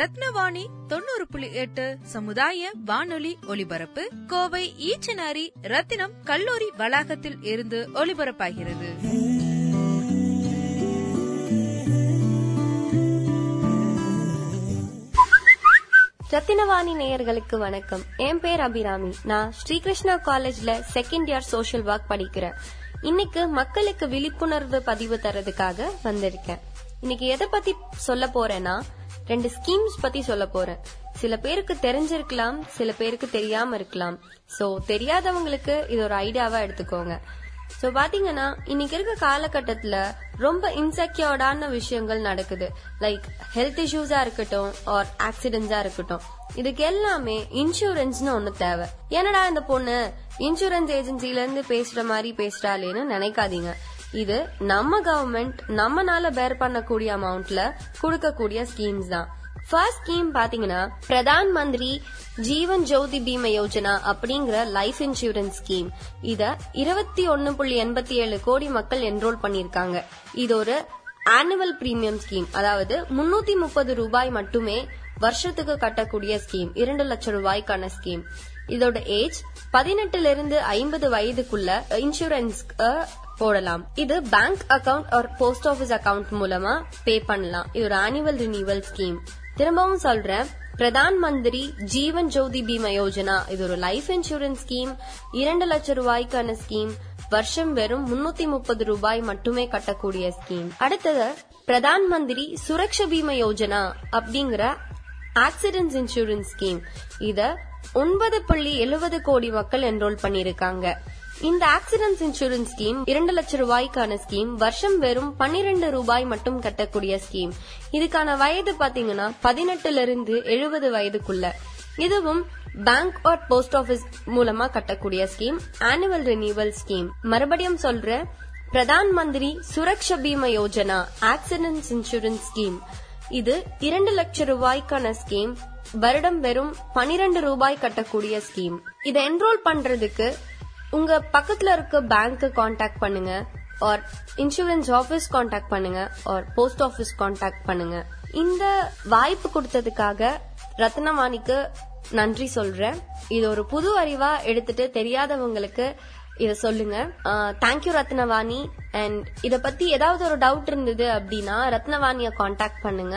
ரத்னவாணி தொண்ணூறு புள்ளி எட்டு சமுதாய வானொலி ஒலிபரப்பு கோவை ஈச்சனாரி ரத்தினம் கல்லூரி வளாகத்தில் இருந்து ஒலிபரப்பாகிறது. ரத்தினவாணி நேயர்களுக்கு வணக்கம். என் பேர் அபிராமி. நான் ஸ்ரீகிருஷ்ணா காலேஜ்ல செகண்ட் இயர் சோஷியல் ஒர்க் படிக்கிறேன். இன்னைக்கு மக்களுக்கு விழிப்புணர்வு பதிவு தரதுக்காக வந்திருக்கேன். இன்னைக்கு எதை பத்தி சொல்ல போறேன்னா ரெண்டு ஸ்கீம்ஸ் பத்தி சொல்ல போறேன். சில பேருக்கு தெரிஞ்சிருக்கலாம் சில பேருக்கு தெரியாம இருக்கலாம். சோ தெரியாதவங்களுக்கு இது ஒரு ஐடியாவா எடுத்துக்கோங்க. சோ பாத்தீங்கன்னா இன்னைக்கு இருக்க காலகட்டத்துல ரொம்ப இன்செக்யூர்டான விஷயங்கள் நடக்குது. லைக் ஹெல்த் இஷ்யூஸா இருக்கட்டும் ஆர் ஆக்சிடென்ட்ஸா இருக்கட்டும். இதுக்கு எல்லாமே இன்சூரன்ஸ்னு ஒண்ணு தேவை. என்னடா இந்த பொண்ணு? இன்சூரன்ஸ் ஏஜென்சில இருந்து பேசுற மாதிரி பேசுறாளேன்னு நினைக்காதீங்க. இது நம்ம கவர்மெண்ட் நம்மனால பேர் பண்ணக்கூடிய அமௌண்ட்ல கொடுக்கக்கூடிய ஸ்கீம்ஸ் தான். ஃபர்ஸ்ட் ஸ்கீம் பாத்தீங்கன்னா பிரதான் மந்திரி ஜீவன் ஜோதி பீம யோஜனா அப்படிங்கிற லைஃப் இன்சூரன்ஸ் ஸ்கீம் இத இருபத்தி ஒன்னு புள்ளி எண்பத்தி ஏழு கோடி மக்கள் என்ரோல் பண்ணிருக்காங்க. இது ஒரு ஆனுவல் பிரீமியம் ஸ்கீம் அதாவது முன்னூத்தி முப்பது ரூபாய் மட்டுமே வருஷத்துக்கு கட்டக்கூடிய ஸ்கீம் இரண்டு லட்சம் ரூபாய்க்கான ஸ்கீம் இதோட ஏஜ் பதினெட்டுல இருந்து ஐம்பது வயதுக்குள்ள இன்சூரன்ஸ் போடலாம். இது bank account or post office account மூலமா பே பண்ணலாம். இது ஒரு ஆனுவல் ரினியூவல் ஸ்கீம் திரும்பவும் சொல்றேன் பிரதான் மந்திரி ஜீவன் ஜோதி பீமா யோஜனா இது ஒரு லைஃப் இன்சூரன்ஸ் ஸ்கீம் இரண்டு லட்சம் ரூபாய்க்கான ஸ்கீம் வருஷம் வெறும் முன்னூத்தி முப்பது ரூபாய் மட்டுமே கட்டக்கூடிய ஸ்கீம் அடுத்தது பிரதான் மந்திரி சுரக்ஷ பீம யோஜனா அப்படிங்கிற ஆக்சிடென்ட்ஸ் இன்சூரன்ஸ் ஸ்கீம் இத ஒன்பது புள்ளி எழுபது கோடி மக்கள் என்ரோல் பண்ணிருக்காங்க இந்த ஆக்சிடென்ட் இன்சூரன்ஸ் ஸ்கீம் இரண்டு லட்சம் ரூபாய்க்கான ஸ்கீம் வருஷம் வெறும் பன்னிரண்டு ரூபாய் மட்டும் கட்டக்கூடிய ஸ்கீம் இதுக்கான வயது பாத்தீங்கன்னா பதினெட்டுல இருந்து எழுபது வயதுக்குள்ள. இதுவும் பேங்க் ஆர் போஸ்ட் ஆபீஸ் மூலமா கட்டக்கூடிய ஸ்கீம் ஆனுவல் ரினியூவல் ஸ்கீம் மறுபடியும் சொல்ற Pradhan Mantri Suraksha Bima Yojana accident insurance scheme இது இரண்டு லட்சம் ரூபாய்க்கான ஸ்கீம் வருடம் வெறும் பனிரெண்டு ரூபாய் கட்டக்கூடிய ஸ்கீம் இதை என்ரோல் பண்றதுக்கு உங்க பக்கத்துல இருக்க பேங்க் காண்டாக்ட் பண்ணுங்க ஆர் இன்சூரன்ஸ் ஆபீஸ் காண்டாக்ட் பண்ணுங்க ஆர் போஸ்ட் ஆபீஸ் காண்டாக்ட் பண்ணுங்க. இந்த வாய்ப்பு கொடுத்ததுக்காக ரத்னவாணிக்கு நன்றி சொல்றேன். இது ஒரு புது அறிவா எடுத்துட்டு தெரியாதவங்களுக்கு இத சொல்லுங்க. தேங்க்யூ ரத்னவாணி. அண்ட் இத பத்தி ஏதாவது ஒரு டவுட் இருந்தது அப்படின்னா ரத்னவாணிய காண்டாக்ட் பண்ணுங்க.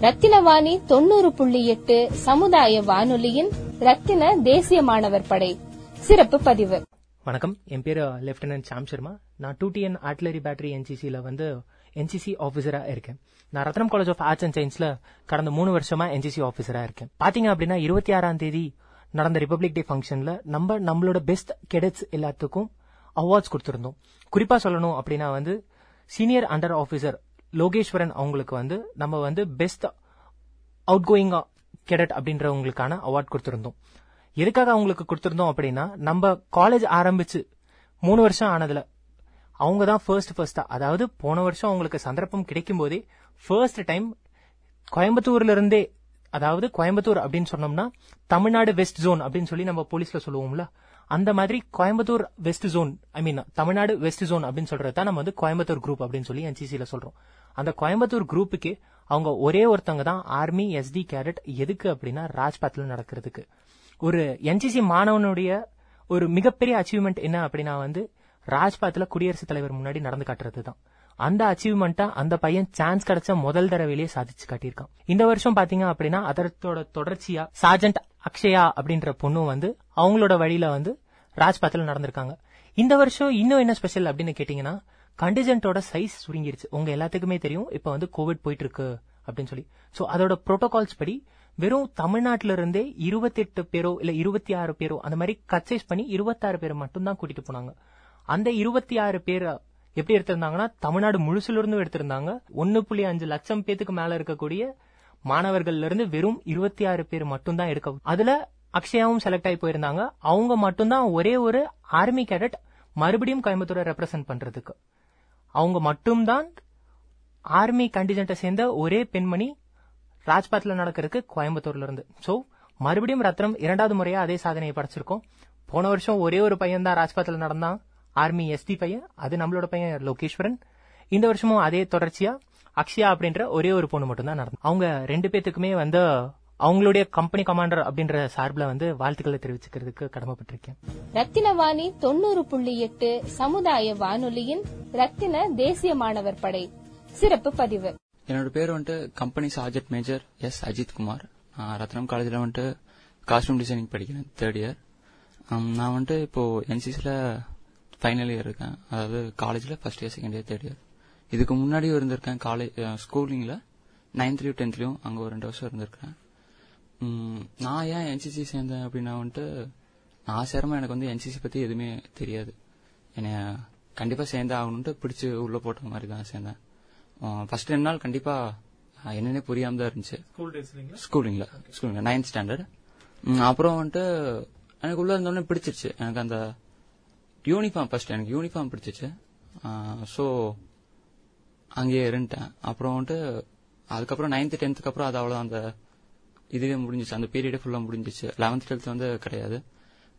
ரத்தினவாணி தொண்ணூறு புள்ளி எட்டு சமுதாய வானொலியின் ரத்தின தேசிய மாணவர் படை. சிறப்பு பதிவு. வணக்கம். என் பேர் லெப்டினன்ட் சாம் சர்மா. நான் டூ டிஎன் ஆர்டிலரி பேட்டரி என்சிசியில் வந்து என்சிசி ஆஃபீஸராக இருக்கேன். நான் Rathnam college of arts and சயின்ஸ்ல கடந்த மூணு வருஷமா என்சிசி ஆஃபீஸராக இருக்கேன். பாத்தீங்க அப்படின்னா இருபத்தி ஆறாம் தேதி நடந்த ரிபப்ளிக் டே ஃபங்க்ஷன்ல நம்ம நம்மளோட பெஸ்ட் கெடட்ஸ் எல்லாத்துக்கும் அவார்ட்ஸ் கொடுத்திருந்தோம். குறிப்பா சொல்லணும் அப்படின்னா வந்து சீனியர் அண்டர் ஆஃபீஸர் லோகேஸ்வரன் அவங்களுக்கு வந்து நம்ம வந்து பெஸ்ட் அவுட் கோயிங் கெடட் அப்படின்றவங்களுக்கான அவார்ட் கொடுத்திருந்தோம். எதுக்காக அவங்களுக்கு கொடுத்திருந்தோம் அப்படின்னா நம்ம காலேஜ் ஆரம்பிச்சு மூணு வருஷம் ஆனதுல அவங்க தான் ஃபர்ஸ்ட் ஃபர்ஸ்டா அதாவது போன வருஷம் அவங்களுக்கு சந்தர்ப்பம் கிடைக்கும் போதே ஃபர்ஸ்ட் டைம் கோயம்புத்தூர்ல இருந்தே அதாவது கோயம்புத்தூர் அப்படின்னு சொன்னோம்னா தமிழ்நாடு வெஸ்ட் ஜோன் அப்படின்னு சொல்லி நம்ம போலீஸ்ல சொல்லுவோம்ல அந்த மாதிரி Coimbatore west zone I mean Tamil Nadu west zone அப்படின்னு சொல்றது தான் நம்ம வந்து கோயம்புத்தூர் குரூப் அப்படின்னு சொல்லி என்சிசியில சொல்றோம். அந்த கோயம்புத்தூர் குரூப்புக்கு அவங்க ஒரே ஒருத்தவங்க தான் ஆர்மி எஸ்டி கேடட் எதுக்கு அப்படின்னா ராஜ்பாத்ல நடக்கிறதுக்கு. ஒரு என்சிசி மாணவனுடைய ஒரு மிகப்பெரிய அச்சீவ்மெண்ட் என்ன அப்படின்னா வந்து ராஜ்பாத்ல குடியரசுத் தலைவர் முன்னாடி நடந்து காட்டுறது தான் அந்த அச்சீவ்மெண்ட்டா அந்த பையன் சான்ஸ் கிடைச்ச முதல் தடவையிலேயே சாதிச்சு காட்டியிருக்கான். இந்த வருஷம் பாத்தீங்க அப்படின்னா அதோட தொடர்ச்சியா சார்ஜென்ட் அக்ஷயா அப்படின்ற பொண்ணும் வந்து அவங்களோட வழியில வந்து ராஜ்பாத்ல நடந்திருக்காங்க. இந்த வருஷம் இன்னும் என்ன ஸ்பெஷல் அப்படின்னு கேட்டீங்கன்னா கண்டிஜென்ட்டோட சைஸ் சுருங்கிருச்சு. உங்க எல்லாத்துக்குமே தெரியும் இப்ப வந்து கோவிட் போயிட்டு இருக்கு அப்படின்னு சொல்லி. சோ அதோட புரோட்டோகால்ஸ் படி வெறும் தமிழ்நாட்டில இருந்தே இருபத்தி எட்டு பேரோ இல்ல இருபத்தி ஆறு பேரோ அந்த மாதிரி கட்சைஸ் பண்ணி இருபத்தாறு பேரை மட்டும் தான் கூட்டிட்டு போனாங்க. அந்த இருபத்தி ஆறு பேரை எப்படி எடுத்திருந்தாங்கன்னா தமிழ்நாடு முழுசுல இருந்தும் எடுத்திருந்தாங்க. ஒன்னு புள்ளி அஞ்சு லட்சம் பேத்துக்கு மேல இருக்கக்கூடிய மாணவர்கள்ல இருந்து வெறும் இருபத்தி ஆறு பேர் மட்டும்தான் எடுக்க அதுல அக்ஷயாவும் செலக்ட் ஆகி போயிருந்தாங்க. அவங்க மட்டும்தான் ஒரே ஒரு ஆர்மி கேடட் மறுபடியும் கோயம்புத்தூரை ரெப்ரசென்ட் பண்றதுக்கு. அவங்க மட்டும்தான் ஆர்மி கண்டிஜென்ட்டை சேர்ந்த ஒரே பெண்மணி ராஜ்பாத்ல நடக்கிறதுக்கு கோயம்புத்தூர்ல இருந்து. சோ மறுபடியும் ரத்னம் இரண்டாவது முறையா அதே சாதனையை படைச்சிருக்கோம். போன வருஷம் ஒரே ஒரு பையன் தான் ராஜ்பாத்ல நடந்தான். ஆர்மி எஸ்டி பையன் அது நம்மளோட பையன் லோகேஸ்வரன். இந்த வருஷமும் அதே தொடர்ச்சியா அக்ஷயா அப்படின்ற ஒரே ஒரு பொண்ணு மட்டும் தான் நடந்தது அவங்க ரெண்டு பேத்துக்குமே வந்து அவங்களுடைய கம்பெனி கமாண்டர் அப்படின்ற சார்பில் வந்து வாழ்த்துக்களை தெரிவிச்சுக்கிறதுக்கு கடமைப்பட்டிருக்கேன். ரத்தினவாணி தொண்ணூறு புள்ளி எட்டு சமுதாய வானொலியின் ரத்தின தேசிய மாணவர் படை. சிறப்பு பதிவு. என்னோட பேர் வந்துட்டு company sergeant major S Ajith Kumar. நான் ரத்னம் காலேஜில் வந்துட்டு காஸ்டியூம் டிசைனிங் படிக்கிறேன் தேர்ட் இயர் நான் வந்துட்டு இப்போ என்சிசியில் ஃபைனல் இயர் இருக்கேன். அதாவது காலேஜில் first year second year third year இதுக்கு முன்னாடியும் இருந்திருக்கேன் காலேஜ் ஸ்கூலிங்கில் நைன்த்லயும் டென்த்லயும் அங்கே ஒரு ரெண்டு வருஷம் இருந்திருக்கேன். நான் ஏன் என்சிசி சேர்ந்தேன் அப்படின்னா வந்துட்டு நான் சேரமா எனக்கு வந்து என்சிசி பற்றி எதுவுமே தெரியாது. என்னைய கண்டிப்பாக சேர்ந்தே ஆகணுன்ட்டு பிடிச்சி உள்ளே போட்ட மாதிரி தான் சேர்ந்தேன். ஃபர்ஸ்ட் ரெண்டு நாள் கண்டிப்பா அஹ், என்னன்னே புரியாம தான் இருந்துச்சு. ஸ்கூலிங்ல ஸ்கூலிங்ல நைன்த் ஸ்டாண்டர்ட் அப்புறம் வந்துட்டு எனக்கு உள்ள இருந்தோடனே பிடிச்சிருச்சு. எனக்கு அந்த யூனிஃபார்ம் ஃபர்ஸ்ட் எனக்கு யூனிஃபார்ம் பிடிச்சிச்சு. ஸோ அங்கேயே இருந்துட்டேன். அப்புறம் வந்துட்டு அதுக்கப்புறம் நைன்த் டென்த்துக்கு அப்புறம் அது அவ்வளோ அந்த இதுவே முடிஞ்சிச்சு. அந்த பீரியடே ஃபுல்லாக முடிஞ்சிச்சு. லெவன்த் டுவெல்த் வந்து கிடையாது.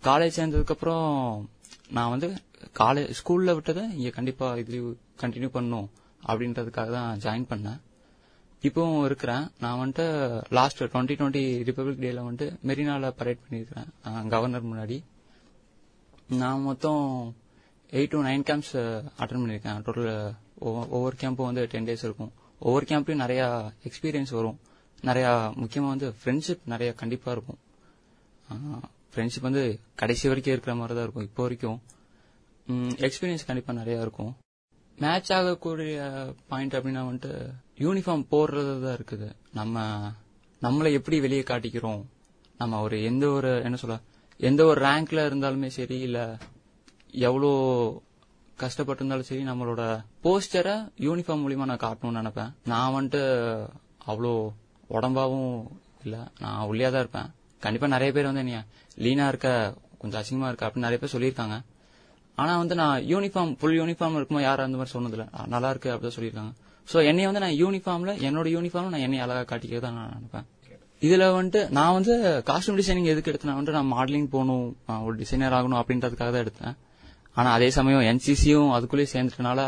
காலேஜ் சேர்ந்ததுக்கப்புறம் நான் வந்து காலேஜ் ஸ்கூலில் விட்டதை இங்கே கண்டிப்பாக இது கண்டினியூ பண்ணும் அப்படின்றதுக்காக தான் ஜாயின் பண்ணேன். இப்பவும் இருக்கிறேன். நான் வந்துட்டு லாஸ்ட் டுவெண்ட்டி டுவெண்ட்டி ரிப்பப்ளிக் டேல வந்துட்டு மெரினால பரேட் பண்ணியிருக்கிறேன். கவர்னர் முன்னாடி. நான் மொத்தம் eight to nine camps attend பண்ணியிருக்கேன். டோட்டல் ஒவ்வொரு கேம்பும் வந்து டென் டேஸ் இருக்கும். ஒவ்வொரு கேம்ப்லயும் நிறைய எக்ஸ்பீரியன்ஸ் வரும். நிறைய முக்கியமா வந்து ஃப்ரெண்ட்ஷிப் நிறைய கண்டிப்பா இருக்கும். ஃப்ரெண்ட்ஷிப் வந்து கடைசி வரைக்கும் இருக்கிற மாதிரி தான் இருக்கும் இப்போ வரைக்கும். எக்ஸ்பீரியன்ஸ் கண்டிப்பா நிறைய இருக்கும். மேட்ச் ஆகக்கூடிய பாயிண்ட் அப்படின்னா வந்துட்டு யூனிஃபார்ம் போடுறது தான் இருக்குது. நம்ம நம்மளை எப்படி வெளியே காட்டிக்கிறோம்? நம்ம ஒரு எந்த ஒரு என்ன சொல்ல எந்த ஒரு ரேங்க்ல இருந்தாலுமே சரி இல்ல எவ்வளோ கஷ்டப்பட்டிருந்தாலும் சரி நம்மளோட போஸ்டரை யூனிஃபார்ம் மூலியமா நான் காட்டணும்னு நினைப்பேன். நான் வந்துட்டு அவ்வளோ உடம்பாவும் இல்ல. நான் ஒல்லியா தான் இருப்பேன். கண்டிப்பா நிறைய பேர் வந்து என்னைய லீனா இருக்க கொஞ்சம் அசிங்கமா இருக்க அப்படின்னு நிறைய பேர் சொல்லியிருக்காங்க. ஆனா வந்து நான் யூனிஃபார்ம் ஃபுல் யூனிஃபார்ம் இருக்குமோ யாரும் அந்த மாதிரி சொன்னதில்ல. நல்லா இருக்கு அப்படின்னு சொல்லியிருக்காங்க. சோ என்னைய வந்து நான் யூனிஃபார்ம்ல என்னோட யூனிஃபார்ம் நான் என்னை அழகா காட்டிக்க தான் நான் நினைப்பேன். இதுல வந்துட்டு நான் வந்து காஸ்டியூம் டிசைனிங் எதுக்கு எடுத்தேன் வந்துட்டு நான் மாடலிங் போகணும் ஒரு டிசைனர் ஆகணும் அப்படின்றதுக்காக தான் எடுத்தேன். ஆனா அதே சமயம் என்சிசியும் அதுக்குள்ளேயே சேர்ந்துட்டனால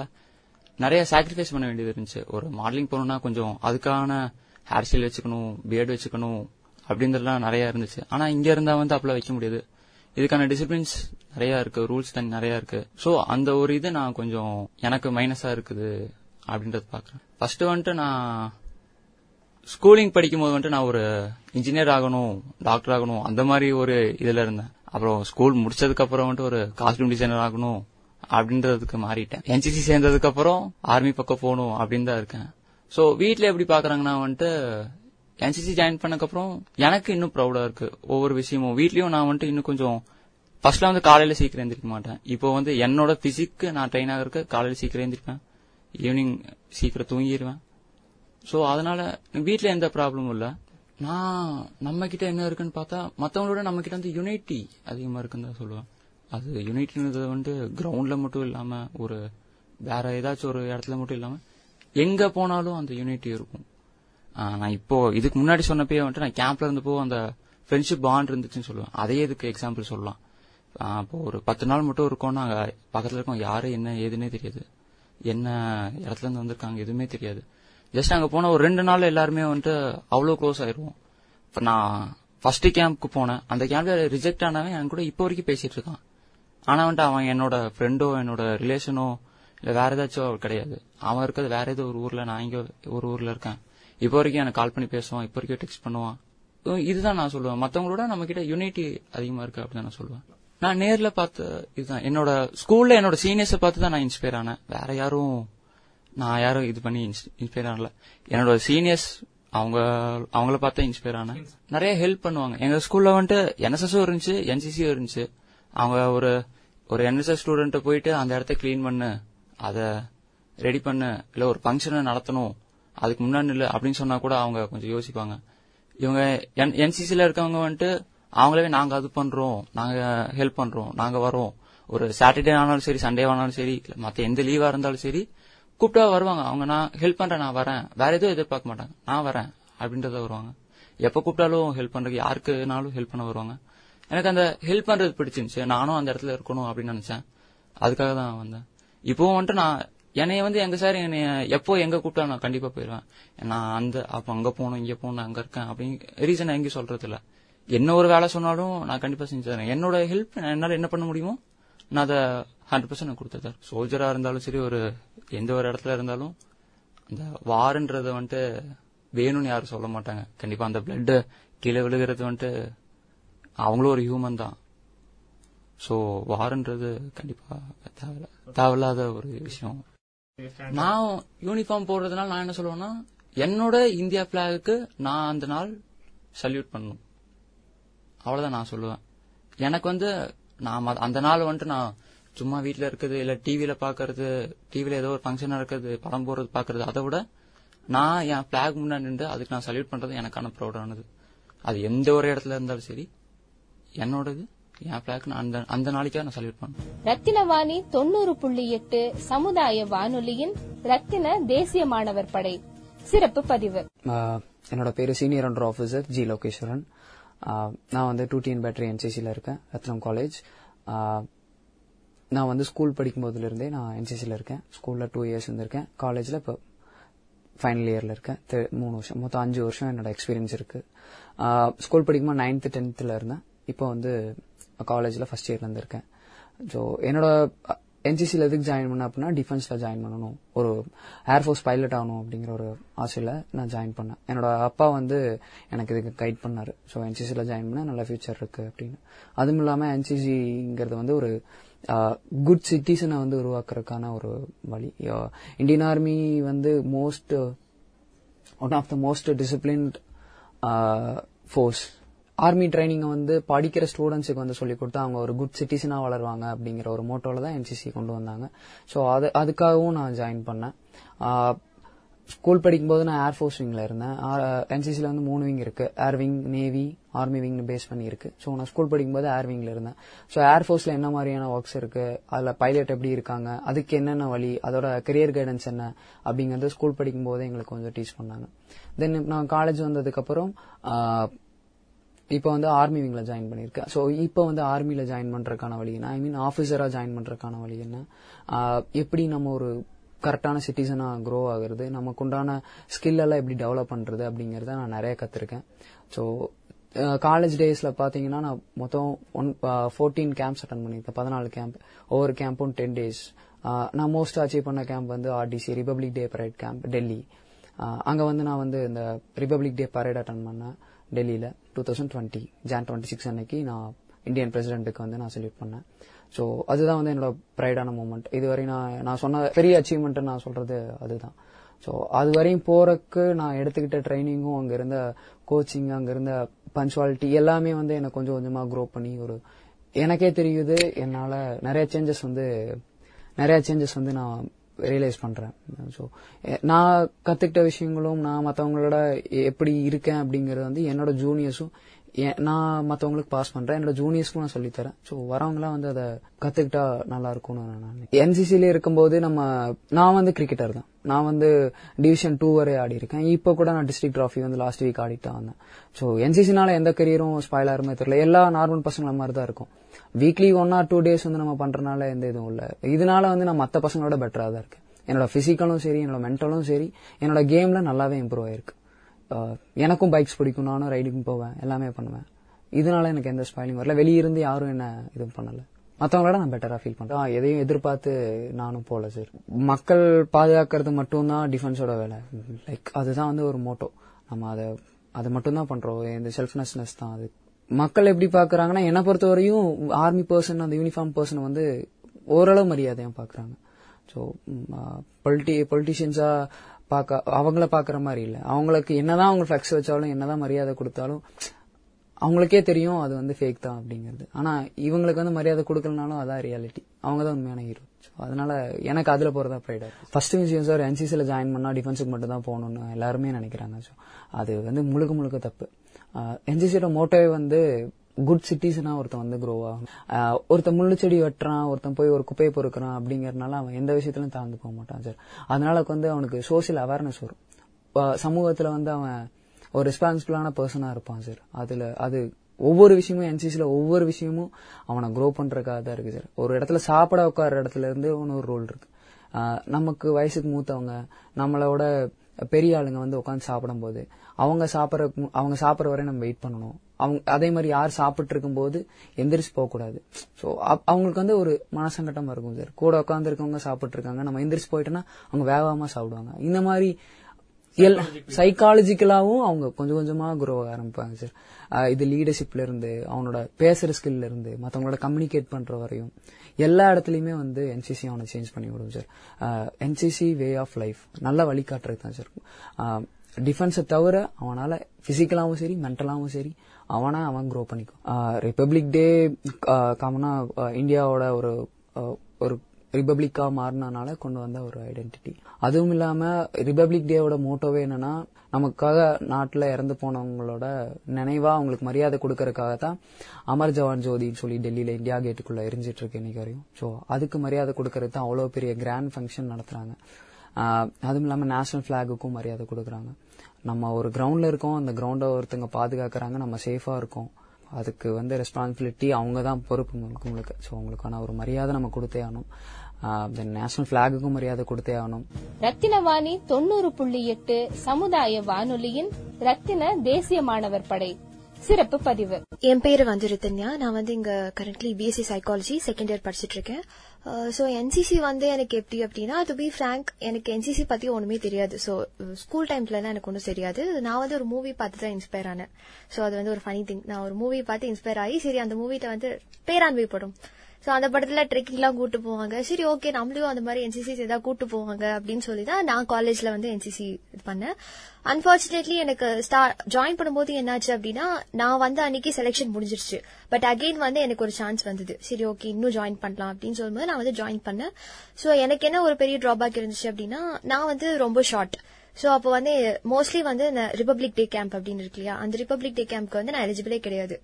நிறைய சாக்ரிஃபைஸ் பண்ண வேண்டியது இருந்துச்சு. ஒரு மாடலிங் போகணும்னா கொஞ்சம் அதுக்கான ஹேர் ஸ்டைல் வச்சுக்கணும் பியர்டு வச்சுக்கணும் அப்படின்றதுலாம் நிறைய இருந்துச்சு. ஆனா இங்க இருந்தா வந்து அப்பெல்லாம் வைக்க முடியாது. இதுக்கான டிசிப்ளின்ஸ் நிறைய இருக்கு ரூல்ஸ் தனி நிறைய இருக்கு. ஸோ அந்த ஒரு இது நான் கொஞ்சம் எனக்கு மைனஸா இருக்குது அப்படின்றது பாக்குறேன் ஃபர்ஸ்ட் வந்துட்டு நான் ஸ்கூலிங் படிக்கும்போது வந்துட்டு நான் ஒரு இன்ஜினியர் ஆகணும் டாக்டர் ஆகணும் அந்த மாதிரி ஒரு இதுல இருந்தேன். அப்புறம் ஸ்கூல் முடிச்சதுக்கு அப்புறம் வந்துட்டு ஒரு காஸ்டியூம் டிசைனர் ஆகணும் அப்படின்றதுக்கு மாறிட்டேன். என்சிசி சேர்ந்ததுக்கு அப்புறம் ஆர்மி பக்கம் போகணும் அப்படின்னு தான் இருக்கேன். ஸோ வீட்டில் எப்படி பாக்குறாங்கன்னா வந்துட்டு என்சிசி ஜாயின் பண்ணக்கப்புறம் எனக்கு இன்னும் ப்ரௌடா இருக்கு. ஒவ்வொரு விஷயமும். வீட்லயும் நான் வந்துட்டு இன்னும் கொஞ்சம் ஃபர்ஸ்ட்ல வந்து காலையில சீக்கிரம் எந்திரிக்க மாட்டேன். இப்போ வந்து என்னோட பிசிக்கு நான் ட்ரெயின் ஆகிறதுக்கு காலையில சீக்கிரம் எந்திரிப்பேன். ஈவினிங் சீக்கிரம் தூங்கிடுவேன் ஸோ அதனால வீட்டில் எந்த ப்ராப்ளமும் இல்லை. நான் நம்ம கிட்ட என்ன இருக்குன்னு பார்த்தா மத்தவங்களோட நம்ம கிட்ட வந்து யுனைட்டி அதிகமா இருக்குன்னு தான் சொல்லுவேன். அது யுனைட்டின்றது வந்து கிரவுண்ட்ல மட்டும் இல்லாம ஒரு வேற ஏதாச்சும் ஒரு இடத்துல மட்டும் இல்லாம எங்க போனாலும் அந்த யுனைட்டி இருக்கும். நான் இப்போ இதுக்கு முன்னாடி சொன்னப்பே வந்துட்டு நான் கேம்ப்ல இருந்தப்போ அந்த ஃப்ரெண்ட்ஷிப் பாண்ட் இருந்துச்சுன்னு சொல்லுவேன். அதே இதுக்கு எக்ஸாம்பிள் சொல்லலாம். இப்போ ஒரு பத்து நாள் மட்டும் இருக்கோம் நாங்க பக்கத்துல இருக்கோம். யாரு என்ன ஏதுன்னே தெரியாது. என்ன இடத்துல இருந்து வந்திருக்காங்க எதுவுமே தெரியாது. ஜஸ்ட் அங்கே போன ஒரு ரெண்டு நாள் எல்லாருமே வந்துட்டு அவ்வளோ க்ளோஸ் ஆயிடுவோம் இப்போ நான் ஃபர்ஸ்ட் கேம்ப்க்கு போனேன். அந்த கேம்ப்ல ரிஜெக்ட் ஆனவன் என் கூட இப்போ வரைக்கும் பேசிட்டு இருக்கான். ஆனால் வந்துட்டு அவன் என்னோட ஃப்ரெண்டோ என்னோட ரிலேஷனோ இல்லை வேற ஏதாச்சும் கிடையாது. அவன் இருக்கிறது வேற ஏதோ ஒரு ஊர்ல நான் இங்கே ஒரு ஊர்ல இருக்கேன். இப்போ வரைக்கும் எனக்கு கால் பண்ணி பேசுவான் இப்போ வரைக்கும் டெக்ஸ்ட் பண்ணுவான். இதுதான் நான் சொல்லுவேன். மற்றவங்களோட நம்ம கிட்ட யூனிட்டி அதிகமா இருக்கு அப்படின்னு நான் சொல்லுவேன். நான் நேர்ல பார்த்து இதுதான். என்னோட ஸ்கூல்ல என்னோட சீனியர்ஸை பார்த்து தான் நான் இன்ஸ்பயர் ஆனேன். வேற யாரும் நான் யாரும் இது பண்ணி இன்ஸ்பயர் ஆகல. என்னோட சீனியர்ஸ் அவங்க அவங்கள பார்த்து இன்ஸ்பயர் ஆனேன். நிறைய ஹெல்ப் பண்ணுவாங்க. எங்க ஸ்கூல்ல வந்துட்டு என்எஸ்எஸும் இருந்துச்சு என்சிசியும் இருந்துச்சு. அவங்க ஒரு ஒரு என்எஸ்எஸ் ஸ்டூடெண்ட் போயிட்டு அந்த இடத்த க்ளீன் பண்ணு அத ரெடி பண்ணு இல்ல ஒரு ஃபங்க்ஷனை நடத்தணும் அதுக்கு முன்னாடி இல்ல அப்படின்னு சொன்னா கூட அவங்க கொஞ்சம் யோசிப்பாங்க. இவங்க என்சிசில இருக்கவங்க வந்துட்டு அவங்களவே நாங்க அது பண்றோம் நாங்க ஹெல்ப் பண்றோம் நாங்க வரோம். ஒரு சாட்டர்டே ஆனாலும் சரி சண்டே ஆனாலும் சரி மத்த எந்த லீவா இருந்தாலும் சரி கூப்பிட்டா வருவாங்க. அவங்க நான் ஹெல்ப் பண்றேன் நான் வரேன். வேற எதுவும் எதிர்பார்க்க மாட்டாங்க. நான் வரேன். அப்படின்றத வருவாங்க. எப்ப கூப்பிட்டாலும் ஹெல்ப் பண்றதுக்கு யாருக்குனாலும் ஹெல்ப் பண்ண வருவாங்க. எனக்கு அந்த ஹெல்ப் பண்றது பிடிச்சிருந்துச்சு. நானும் அந்த இடத்துல இருக்கணும் அப்படின்னு நினைச்சேன். அதுக்காக தான் வந்தேன். இப்போ வந்துட்டு நான் என்னைய வந்து எங்க சார் என்னைய எப்போ எங்க கூப்பிட்டா நான் கண்டிப்பா போயிருவேன் நான் அந்த அப்ப அங்க போகணும் இங்க போகணும் அங்க இருக்கேன் அப்படின்னு ரீசன் எங்கேயும் சொல்றது இல்ல என்ன ஒரு வேலை சொன்னாலும் நான் கண்டிப்பா செஞ்சு தரேன் என்னோட ஹெல்ப் என்னால என்ன பண்ண முடியுமோ நான் அதை ஹண்ட்ரட் பர்சன்ட் கொடுத்துருந்தேன் சோல்ஜரா இருந்தாலும் சரி ஒரு எந்த ஒரு இடத்துல இருந்தாலும் அந்த வாருன்றத வந்துட்டு வேணும்னு யாரும் சொல்ல மாட்டாங்க. கண்டிப்பா அந்த பிளட் கீழே விழுகிறது வந்துட்டு அவங்களும் ஒரு ஹியூமன் தான். ஸோ வாருன்றது கண்டிப்பா தேவையில்ல தேவையில்லாத ஒரு விஷயம். நான் யூனிஃபார்ம் போடுறதுனால நான் என்ன சொல்லுவேன்னா என்னோட இந்தியா பிளாகுக்கு நான் அந்த நாள் சல்யூட் பண்ணணும். அவ்வளவுதான் நான் சொல்லுவேன். எனக்கு வந்து நான் ம- அந்த நாள் வந்துட்டு நான் சும்மா வீட்ல இருக்குது இல்ல டிவில பாக்குறது டிவில ஏதோ ஒரு ஃபங்க்ஷன் நடக்கிறது படம் போடுறது பாக்குறது அதை விட நான் என் பிளாக் முன்னாடி நின்று அதுக்கு நான் சல்யூட் பண்றது எனக்கான ப்ரௌடானது அது எந்த ஒரு இடத்துல இருந்தாலும் சரி என்னோடது என் பிளாக் நான் அந்த அந்த நாளைக்காக நான் சல்யூட் பண்ணுவேன் ரத்தினவாணி தொண்ணூறு புள்ளி எட்டு சமுதாய வானொலியின் ரத்தின தேசிய மாணவர் படை. சிறப்பு பதிவு. என்னோட பேரு senior under officer G Lokeswaran நான் வந்து டூ டிஎன் பேட்டரி என்சிசியில் இருக்கேன் ரத்னம் காலேஜ் நான் வந்து ஸ்கூல் படிக்கும் நான் என்சிசியில் இருக்கேன். ஸ்கூலில் டூ இயர்ஸ் இருந்திருக்கேன். காலேஜில் இப்போ ஃபைனல் இயரில் இருக்கேன். தெ- மூணு வருஷம் மொத்தம் அஞ்சு வருஷம் என்னோட எக்ஸ்பீரியன்ஸ் இருக்குது ஸ்கூல் படிக்கும்போது நைன்த்து டென்த்தில் இருந்தேன். இப்போ வந்து காலேஜில் ஃபஸ்ட் இயர்லேருந்து இருக்கேன் ஸோ என்னோட என்சிசியில் எதுக்கு ஜாயின் பண்ண அப்படின்னா டிஃபென்ஸில் ஜாயின் பண்ணணும். ஒரு ஏர்ஃபோர்ஸ் பைலட் ஆகணும் அப்படிங்கிற ஒரு ஆசையில் நான் ஜாயின் பண்ணேன். என்னோட அப்பா வந்து எனக்கு இதுக்கு கைட் பண்ணார். ஸோ என்சிசியில் ஜாயின் பண்ணால் நல்ல ஃபியூச்சர் இருக்குது அப்படின்னு. அதுவும் இல்லாமல் என்சிசிங்கிறது வந்து ஒரு குட் சிட்டிசனை வந்து உருவாக்குறதுக்கான ஒரு வழி. இந்தியன் ஆர்மி வந்து most one of the most disciplined force army ட்ரைனிங்கை வந்து படிக்கிற ஸ்டூடெண்ட்ஸுக்கு வந்து சொல்லி கொடுத்து அவங்க ஒரு குட் சிட்டிசனாக வளருவாங்க அப்படிங்கிற ஒரு மோட்டோவில் தான் என்சிசி கொண்டு வந்தாங்க. ஸோ அது அதுக்காகவும் நான் ஜாயின் பண்ணேன். ஸ்கூல் படிக்கும்போது நான் ஏர்ஃபோர்ஸ் விங்கில் இருந்தேன். என்சிசியில் வந்து மூணு விங் இருக்கு. ஏர் விங் நேவி ஆர்மி விங்னு பேஸ் பண்ணியிருக்கு ஸோ நான் ஸ்கூல் படிக்கும்போது ஏர் விங்கில் இருந்தேன். ஸோ ஏர்ஃபோர்ஸில் என்ன மாதிரியான ஒர்க்ஸ் இருக்கு? அதில் பைலட் எப்படி இருக்காங்க? அதுக்கு என்னென்ன வழி? அதோட கெரியர் கைடன்ஸ் என்ன? அப்படிங்கிறது ஸ்கூல் படிக்கும்போது எங்களுக்கு கொஞ்சம் டீச் பண்ணாங்க. தென் நான் காலேஜ் வந்ததுக்கப்புறம் இப்போ வந்து ஆர்மி ஜாயின் பண்ணியிருக்கேன். ஸோ இப்போ வந்து ஆர்மியில் ஜாயின் பண்ணுறதுக்கான வழி என்ன? ஐ மீன் ஆஃபீஸராக ஜாயின் பண்ணுறதுக்கான வழி என்ன? எப்படி நம்ம ஒரு கரெக்டான சிட்டிசனாக க்ரோ ஆகுறது? நமக்கு உண்டான ஸ்கில் எல்லாம் எப்படி டெவலப் பண்ணுறது அப்படிங்கிறத நான் நிறைய கற்றுருக்கேன் ஸோ காலேஜ் டேஸில் பார்த்தீங்கன்னா நான் மொத்தம் ஒன் ஃபோர்டீன் கேம்ப்ஸ் அட்டன் பண்ணியிருக்கேன். பதினாலு கேம்ப் ஒவ்வொரு கேம்பும் டென் டேஸ் நான் மோஸ்ட் அச்சீவ் பண்ண கேம்ப் வந்து RDC republic day parade camp Delhi அங்கே வந்து நான் வந்து இந்த ரிபப்ளிக் டே பரேட் அட்டன் பண்ணேன். டெல்லியில் two thousand twenty Jan twenty six அன்னைக்கு நான் இந்தியன் பிரசிடென்ட்டுக்கு வந்து நான் செல்யூட் பண்ணேன். ஸோ அதுதான் வந்து என்னோட ப்ரைடான மூமெண்ட் இதுவரை நான் நான் சொன்ன பெரிய அச்சீவ்மெண்ட் நான் சொல்றது அதுதான். ஸோ அது வரையும் போறக்கு நான் எடுத்துக்கிட்ட ட்ரைனிங்கும் அங்க இருந்த கோச்சிங் அங்க இருந்த பஞ்சுவாலிட்டி எல்லாமே வந்து எனக்கு கொஞ்சம் கொஞ்சமா க்ரோ பண்ணி ஒரு எனக்கே தெரியுது என்னால நிறைய சேஞ்சஸ் வந்து நிறைய சேஞ்சஸ் வந்து நான் ரியலைஸ் பண்றேன். ஸோ நான் கத்துக்கிட்ட விஷயங்களும் நான் மற்றவங்களோட எப்படி இருக்கேன் அப்படிங்கறது வந்து என்னோட ஜூனியர்ஸும் நான் மற்றவங்களுக்கு பாஸ் பண்றேன். என்னோட ஜூனியர்ஸ்க்கும் நான் சொல்லித்தரேன். ஸோ வரவங்களாம் வந்து அதை கத்துக்கிட்டா நல்லா இருக்கும்னு நான் என்சிசிலே இருக்கும்போது நம்ம நான் வந்து கிரிக்கெட்டர் தான். நான் வந்து டிவிஷன் டூ வரை ஆடி இருக்கேன். இப்போ கூட நான் டிஸ்ட்ரிக்ட் ட்ராஃபி வந்து லாஸ்ட் வீக் ஆடிட்டு தான் வந்தேன். ஸோ என்சிசினால எந்த கரியரும் ஸ்பாயில் ஆகுமே தெரியல. எல்லா நார்மல் பசங்கள மாதிரி தான் இருக்கும். Weekly one or two days வந்து நம்ம பண்றதுனால எந்த இதுவும் இல்லை. இதனால வந்து நான் மற்ற பசங்களோட பெட்டரா தான் இருக்கேன். என்னோட பிசிக்கலும் சரி என்னோட மென்டலும் சரி என்னோட கேம்ல நல்லாவே இம்ப்ரூவ் ஆயிருக்கு. எனக்கும் பைக்ஸ் பிடிக்கும். நானும் ரைடிங் போவேன். எல்லாமே பண்ணுவேன். இதனால எனக்கு எந்த ஸ்பாயிலிங் வரல. வெளியிருந்து யாரும் என்ன இது பண்ணல. மற்றவங்களோட நான் பெட்டரா ஃபீல் பண்றேன். எதையும் எதிர்பார்த்து நானும் போல சார் மக்கள் பாதுகாக்கிறது மட்டும்தான் டிஃபென்ஸோட வேலை. லைக் அதுதான் வந்து ஒரு மோட்டோ நம்ம அதை அதை மட்டும்தான் பண்றோம். இந்த செல்ஃப்னஸ்னஸ் தான் அது. மக்கள் எப்படி பாக்குறாங்கன்னா என்னை பொறுத்தவரையும் ஆர்மி பர்சன் அந்த யூனிஃபார்ம் பர்சன் வந்து ஓரளவு மரியாதையா பாக்குறாங்க ஸோ பொலிட்டி பொலிட்டிஷியன்ஸா பார்க்க அவங்கள பாக்குற மாதிரி இல்லை. அவங்களுக்கு என்னதான் அவங்க ஃபிளக்ஸ் வச்சாலும் என்னதான் மரியாதை கொடுத்தாலும் அவங்களுக்கே தெரியும் அது வந்து ஃபேக் தான் அப்படிங்கிறது. ஆனா இவங்களுக்கு வந்து மரியாதை கொடுக்கலனாலும் அதான் ரியாலிட்டி அவங்க தான் உண்மையான ஹீரோ அதனால எனக்கு அதுல போறதா ப்ரைடா ஃபர்ஸ்ட் விஷயம் சார் என்சிசில ஜாயின் பண்ணா டிஃபென்ஸுக்கு மட்டும் தான் போகணும்னு எல்லாருமே நினைக்கிறாங்க. ஸோ அது வந்து முழுக்க முழுக்க தப்பு. என்சிசியோட மோட்டோவே வந்து குட் சிட்டிசனா ஒருத்தன் வந்து க்ரோ ஆகும் ஒருத்தன் முள்ளு செடி வெட்டுறான் ஒருத்தன் போய் ஒரு குப்பையை பொறுக்கிறான் அப்படிங்கறதுனால அவன் எந்த விஷயத்திலும் தாழ்ந்து போக மாட்டான் சார். அதனால வந்து அவனுக்கு சோசியல் அவேர்னஸ் வரும். சமூகத்துல வந்து அவன் ஒரு ரெஸ்பான்சிபிளான பர்சனா இருப்பான் சார். அதுல அது ஒவ்வொரு விஷயமும் என்சிசில ஒவ்வொரு விஷயமும் அவனை க்ரோ பண்றதுக்காக தான் இருக்கு சார். ஒரு இடத்துல சாப்பிட உட்கார இடத்துல இருந்து இன்னொரு ரோல் இருக்கு. நமக்கு வயசுக்கு மூத்தவங்க நம்மளோட பெரிய ஆளுங்க வந்து உட்காந்து சாப்பிடும்போது அவங்க சாப்பிட்ற அவங்க சாப்பிட்ற வரை நம்ம வெயிட் பண்ணணும். அவங்க அதே மாதிரி யார் சாப்பிட்டு இருக்கும்போது எந்திரிச்சு போக கூடாது ஸோ அவங்களுக்கு வந்து ஒரு மனசங்கட்டமா இருக்கும் சார். கூட உட்காந்து இருக்கவங்க சாப்பிட்டு இருக்காங்க நம்ம எந்திரிச்சு போயிட்டோம்னா அவங்க வேகமா சாப்பிடுவாங்க. இந்த மாதிரி சைக்காலஜிக்கலாவும் அவங்க கொஞ்சம் கொஞ்சமா குரோ ஆரம்பிப்பாங்க சார். இது லீடர்ஷிப்ல இருந்து அவனோட பேசுற ஸ்கில்ல இருந்து மத்தவங்களோட கம்யூனிகேட் பண்ற வரையும் எல்லா இடத்துலயுமே வந்து என்சிசி அவனை சேஞ்ச் பண்ணி விடும் sir. NCC way of life நல்ல வழிகாட்டுறது தான் சார் டிஃபென்ஸை தவிர அவனால பிசிக்கலாவும் சரி மென்டலாகவும் சரி அவனா அவன் க்ரோ பண்ணிக்கும். ரிப்பப்ளிக் டே காமனா இந்தியாவோட ஒரு ஒரு ரிப்பப்ளிக்காக மாறினனால கொண்டு வந்த ஒரு ஐடென்டிட்டி அதுவும் இல்லாமல் ரிப்பப்ளிக் டேவோட மோட்டோவே என்னன்னா நமக்காக நாட்டில் இறந்து போனவங்களோட நினைவா அவங்களுக்கு மரியாதை கொடுக்கறதுக்காக தான் அமர் ஜவான் ஜோதின்னு சொல்லி டெல்லியில இந்தியா கேட்டுக்குள்ள எரிஞ்சிட்டு இருக்கு இன்னைக்கு வரையும். ஸோ அதுக்கு மரியாதை கொடுக்கறது தான் அவ்வளோ பெரிய கிராண்ட் ஃபங்க்ஷன் நடத்துறாங்க. அதுவும் இல்லாம நேஷனல் பிளாகுக்கும் மரியாதை கொடுக்கறாங்க. நம்ம ஒரு கிரவுண்ட்ல இருக்கோம் அந்த கிரவுண்ட ஒருத்தங்க பாதுகாக்கறாங்க நம்ம சேஃபா இருக்கோம். அதுக்கு வந்து ரெஸ்பான்சிபிலிட்டி அவங்க தான் பொறுப்பு முழுக்க ஸோ அவங்களுக்கான ஒரு மரியாதை நம்ம கொடுத்தே ஆகணும். தென் நேஷனல் பிளாகுக்கும் மரியாதை கொடுத்தே ஆகணும். ரத்தினவாணி தொண்ணூறு புள்ளி எட்டு சமுதாய வானொலியின் ரத்தின தேசிய மாணவர் படை. சிறப்பு பதிவு. என் பேரு வந்து ரித்தன்யா நான் வந்து இங்க currently BSc psychology second year படிச்சிட்டு இருக்கேன். Uh, ஸோ என்சிசி வந்து எனக்கு எப்படி அப்படின்னா டு பி ஃப்ராங்க் எனக்கு என்சிசி பத்தி ஒண்ணுமே தெரியாது. ஸோ ஸ்கூல் டைம்ல எனக்கு ஒன்றும் தெரியாது. நான் வந்து ஒரு மூவி பார்த்து தான் இன்ஸ்பயர் ஆனேன். ஸோ அது வந்து ஒரு ஃபனி திங் நான் ஒரு மூவி பார்த்து இன்ஸ்பயர் ஆகி சரி அந்த மூவிட்ட வந்து பேராண்மை படம். ஸோ அந்த படத்துல ட்ரெக்கிங்லாம் கூட்டு போவாங்க. சரி ஓகே நம்மளும் அந்த மாதிரி என்சிசி ஏதாவது கூட்டு போவாங்க அப்படின்னு சொல்லி தான் நான் காலேஜ்ல வந்து என்சிசி இது பண்ணேன். அன்பார்ச்சுனேட்லி எனக்கு ஜாயின் பண்ணும்போது என்னாச்சு அப்படின்னா நான் வந்து அன்னைக்கு செலெக்ஷன் முடிஞ்சிருச்சு. பட் அகெயின் வந்து எனக்கு ஒரு சான்ஸ் வந்தது. சரி ஓகே இன்னும் ஜாயின் பண்ணலாம் அப்படின்னு சொல்லும்போது நான் வந்து ஜாயின் பண்ணேன். ஸோ எனக்கு என்ன ஒரு பெரிய டிராபேக் இருந்துச்சு அப்படின்னா நான் வந்து ரொம்ப ஷார்ட் சோ அப்போ வந்து மோஸ்ட்லி வந்து இந்த ரிபப்ளிக் டே கேம்ப் அப்படின்னு இருக்கு இல்லையா? அந்த ரிபப்ளிக் டே கேம்ப்க்கு வந்து நான் எலிஜிபிளே கிடையாது.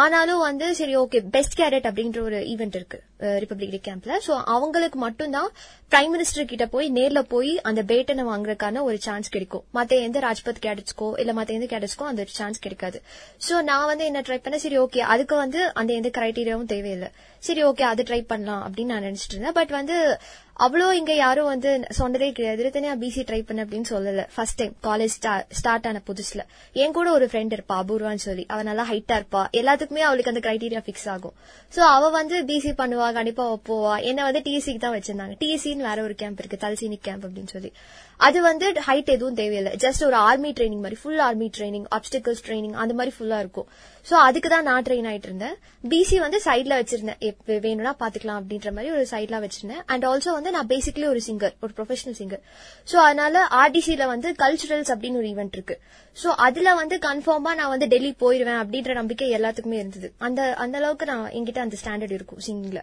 ஆனாலும் வந்து சரி ஓகே பெஸ்ட் கேடட் அப்படின்ற ஒரு ஈவெண்ட் இருக்கு ரிபப்ளிக் டே கேம்ப்ல சோ அவங்களுக்கு மட்டும்தான் பிரைம் மினிஸ்டர் கிட்ட போய் நேர்ல போய் அந்த பேட்டனை வாங்குறதுக்கான ஒரு சான்ஸ் கிடைக்கும். மத்த எந்த ராஜ்பத் கேடட்ஸ்க்கோ இல்ல மத்த எந்த கேடட்ஸ்க்கோ அந்த சான்ஸ் கிடைக்காது. சோ நான் வந்து என்ன ட்ரை பண்ண சரி ஓகே அதுக்கு வந்து அந்த எந்த கிரைட்டீரியாவும் தேவையில்லை. சரி ஓகே அது ட்ரை பண்ணலாம் அப்படின்னு நான் நினைச்சிட்டு இருந்தேன். பட் வந்து அவ்வளோ இங்க யாரும் வந்து சொன்னதே கிடையாது. தனியா பிசி ட்ரை பண்ண அப்படின்னு சொல்லல. ஃபர்ஸ்ட் டைம் காலேஜ் ஸ்டார்ட் ஆன புதுசுல. என் கூட ஒரு ஃப்ரெண்ட் இருப்பா அபூர்வான்னு சொல்லி. அவ நல்லா ஹைட்டா இருப்பா. எல்லாத்துக்குமே அவளுக்கு அந்த கிரைடீரியா பிக்ஸ் ஆகும். சோ அவ வந்து பிசி பண்ணுவா கண்டிப்பா போவா. என்ன வந்து டிஎஸ்சிக்கு தான் வச்சிருந்தாங்க. டிஎஸ்சின்னு வேற ஒரு கேம்ப் இருக்கு தல்சீனிக் கேம்ப் அப்படின்னு சொல்லி. அது வந்து ஹைட் எதுவும் தேவையில்லை. ஜஸ்ட் ஒரு ஆர்மி ட்ரைனிங் மாதிரி full army training obstacles training அந்த மாதிரி ஃபுல்லா இருக்கும். சோ அதுக்கு தான் நான் ட்ரெயின் ஆயிட்டு இருந்தேன். பிசி வந்து சைட்ல வச்சிருந்தேன். எப்ப வேணும்னா பாத்துக்கலாம் அப்படின்ற மாதிரி ஒரு சைட்ல வச்சிருந்தேன். அண்ட் ஆல்சோ வந்து நான் பேசிக்கலி ஒரு சிங்கர் ஒரு ப்ரொஃபஷனல் சிங்கர் சோ அதனால ஆர்டிசில வந்து கல்ச்சுரல்ஸ் அப்படின்னு ஒரு ஈவெண்ட் இருக்கு. சோ அதுல வந்து கன்ஃபார்மா நான் வந்து டெல்லி போயிருவேன் அப்படின்ற நம்பிக்கை எல்லாத்துக்குமே இருந்தது. அந்த அந்த அளவுக்கு நான் என்கிட்ட அந்த ஸ்டாண்டர்ட் இருக்கும் சிங்கிங்ல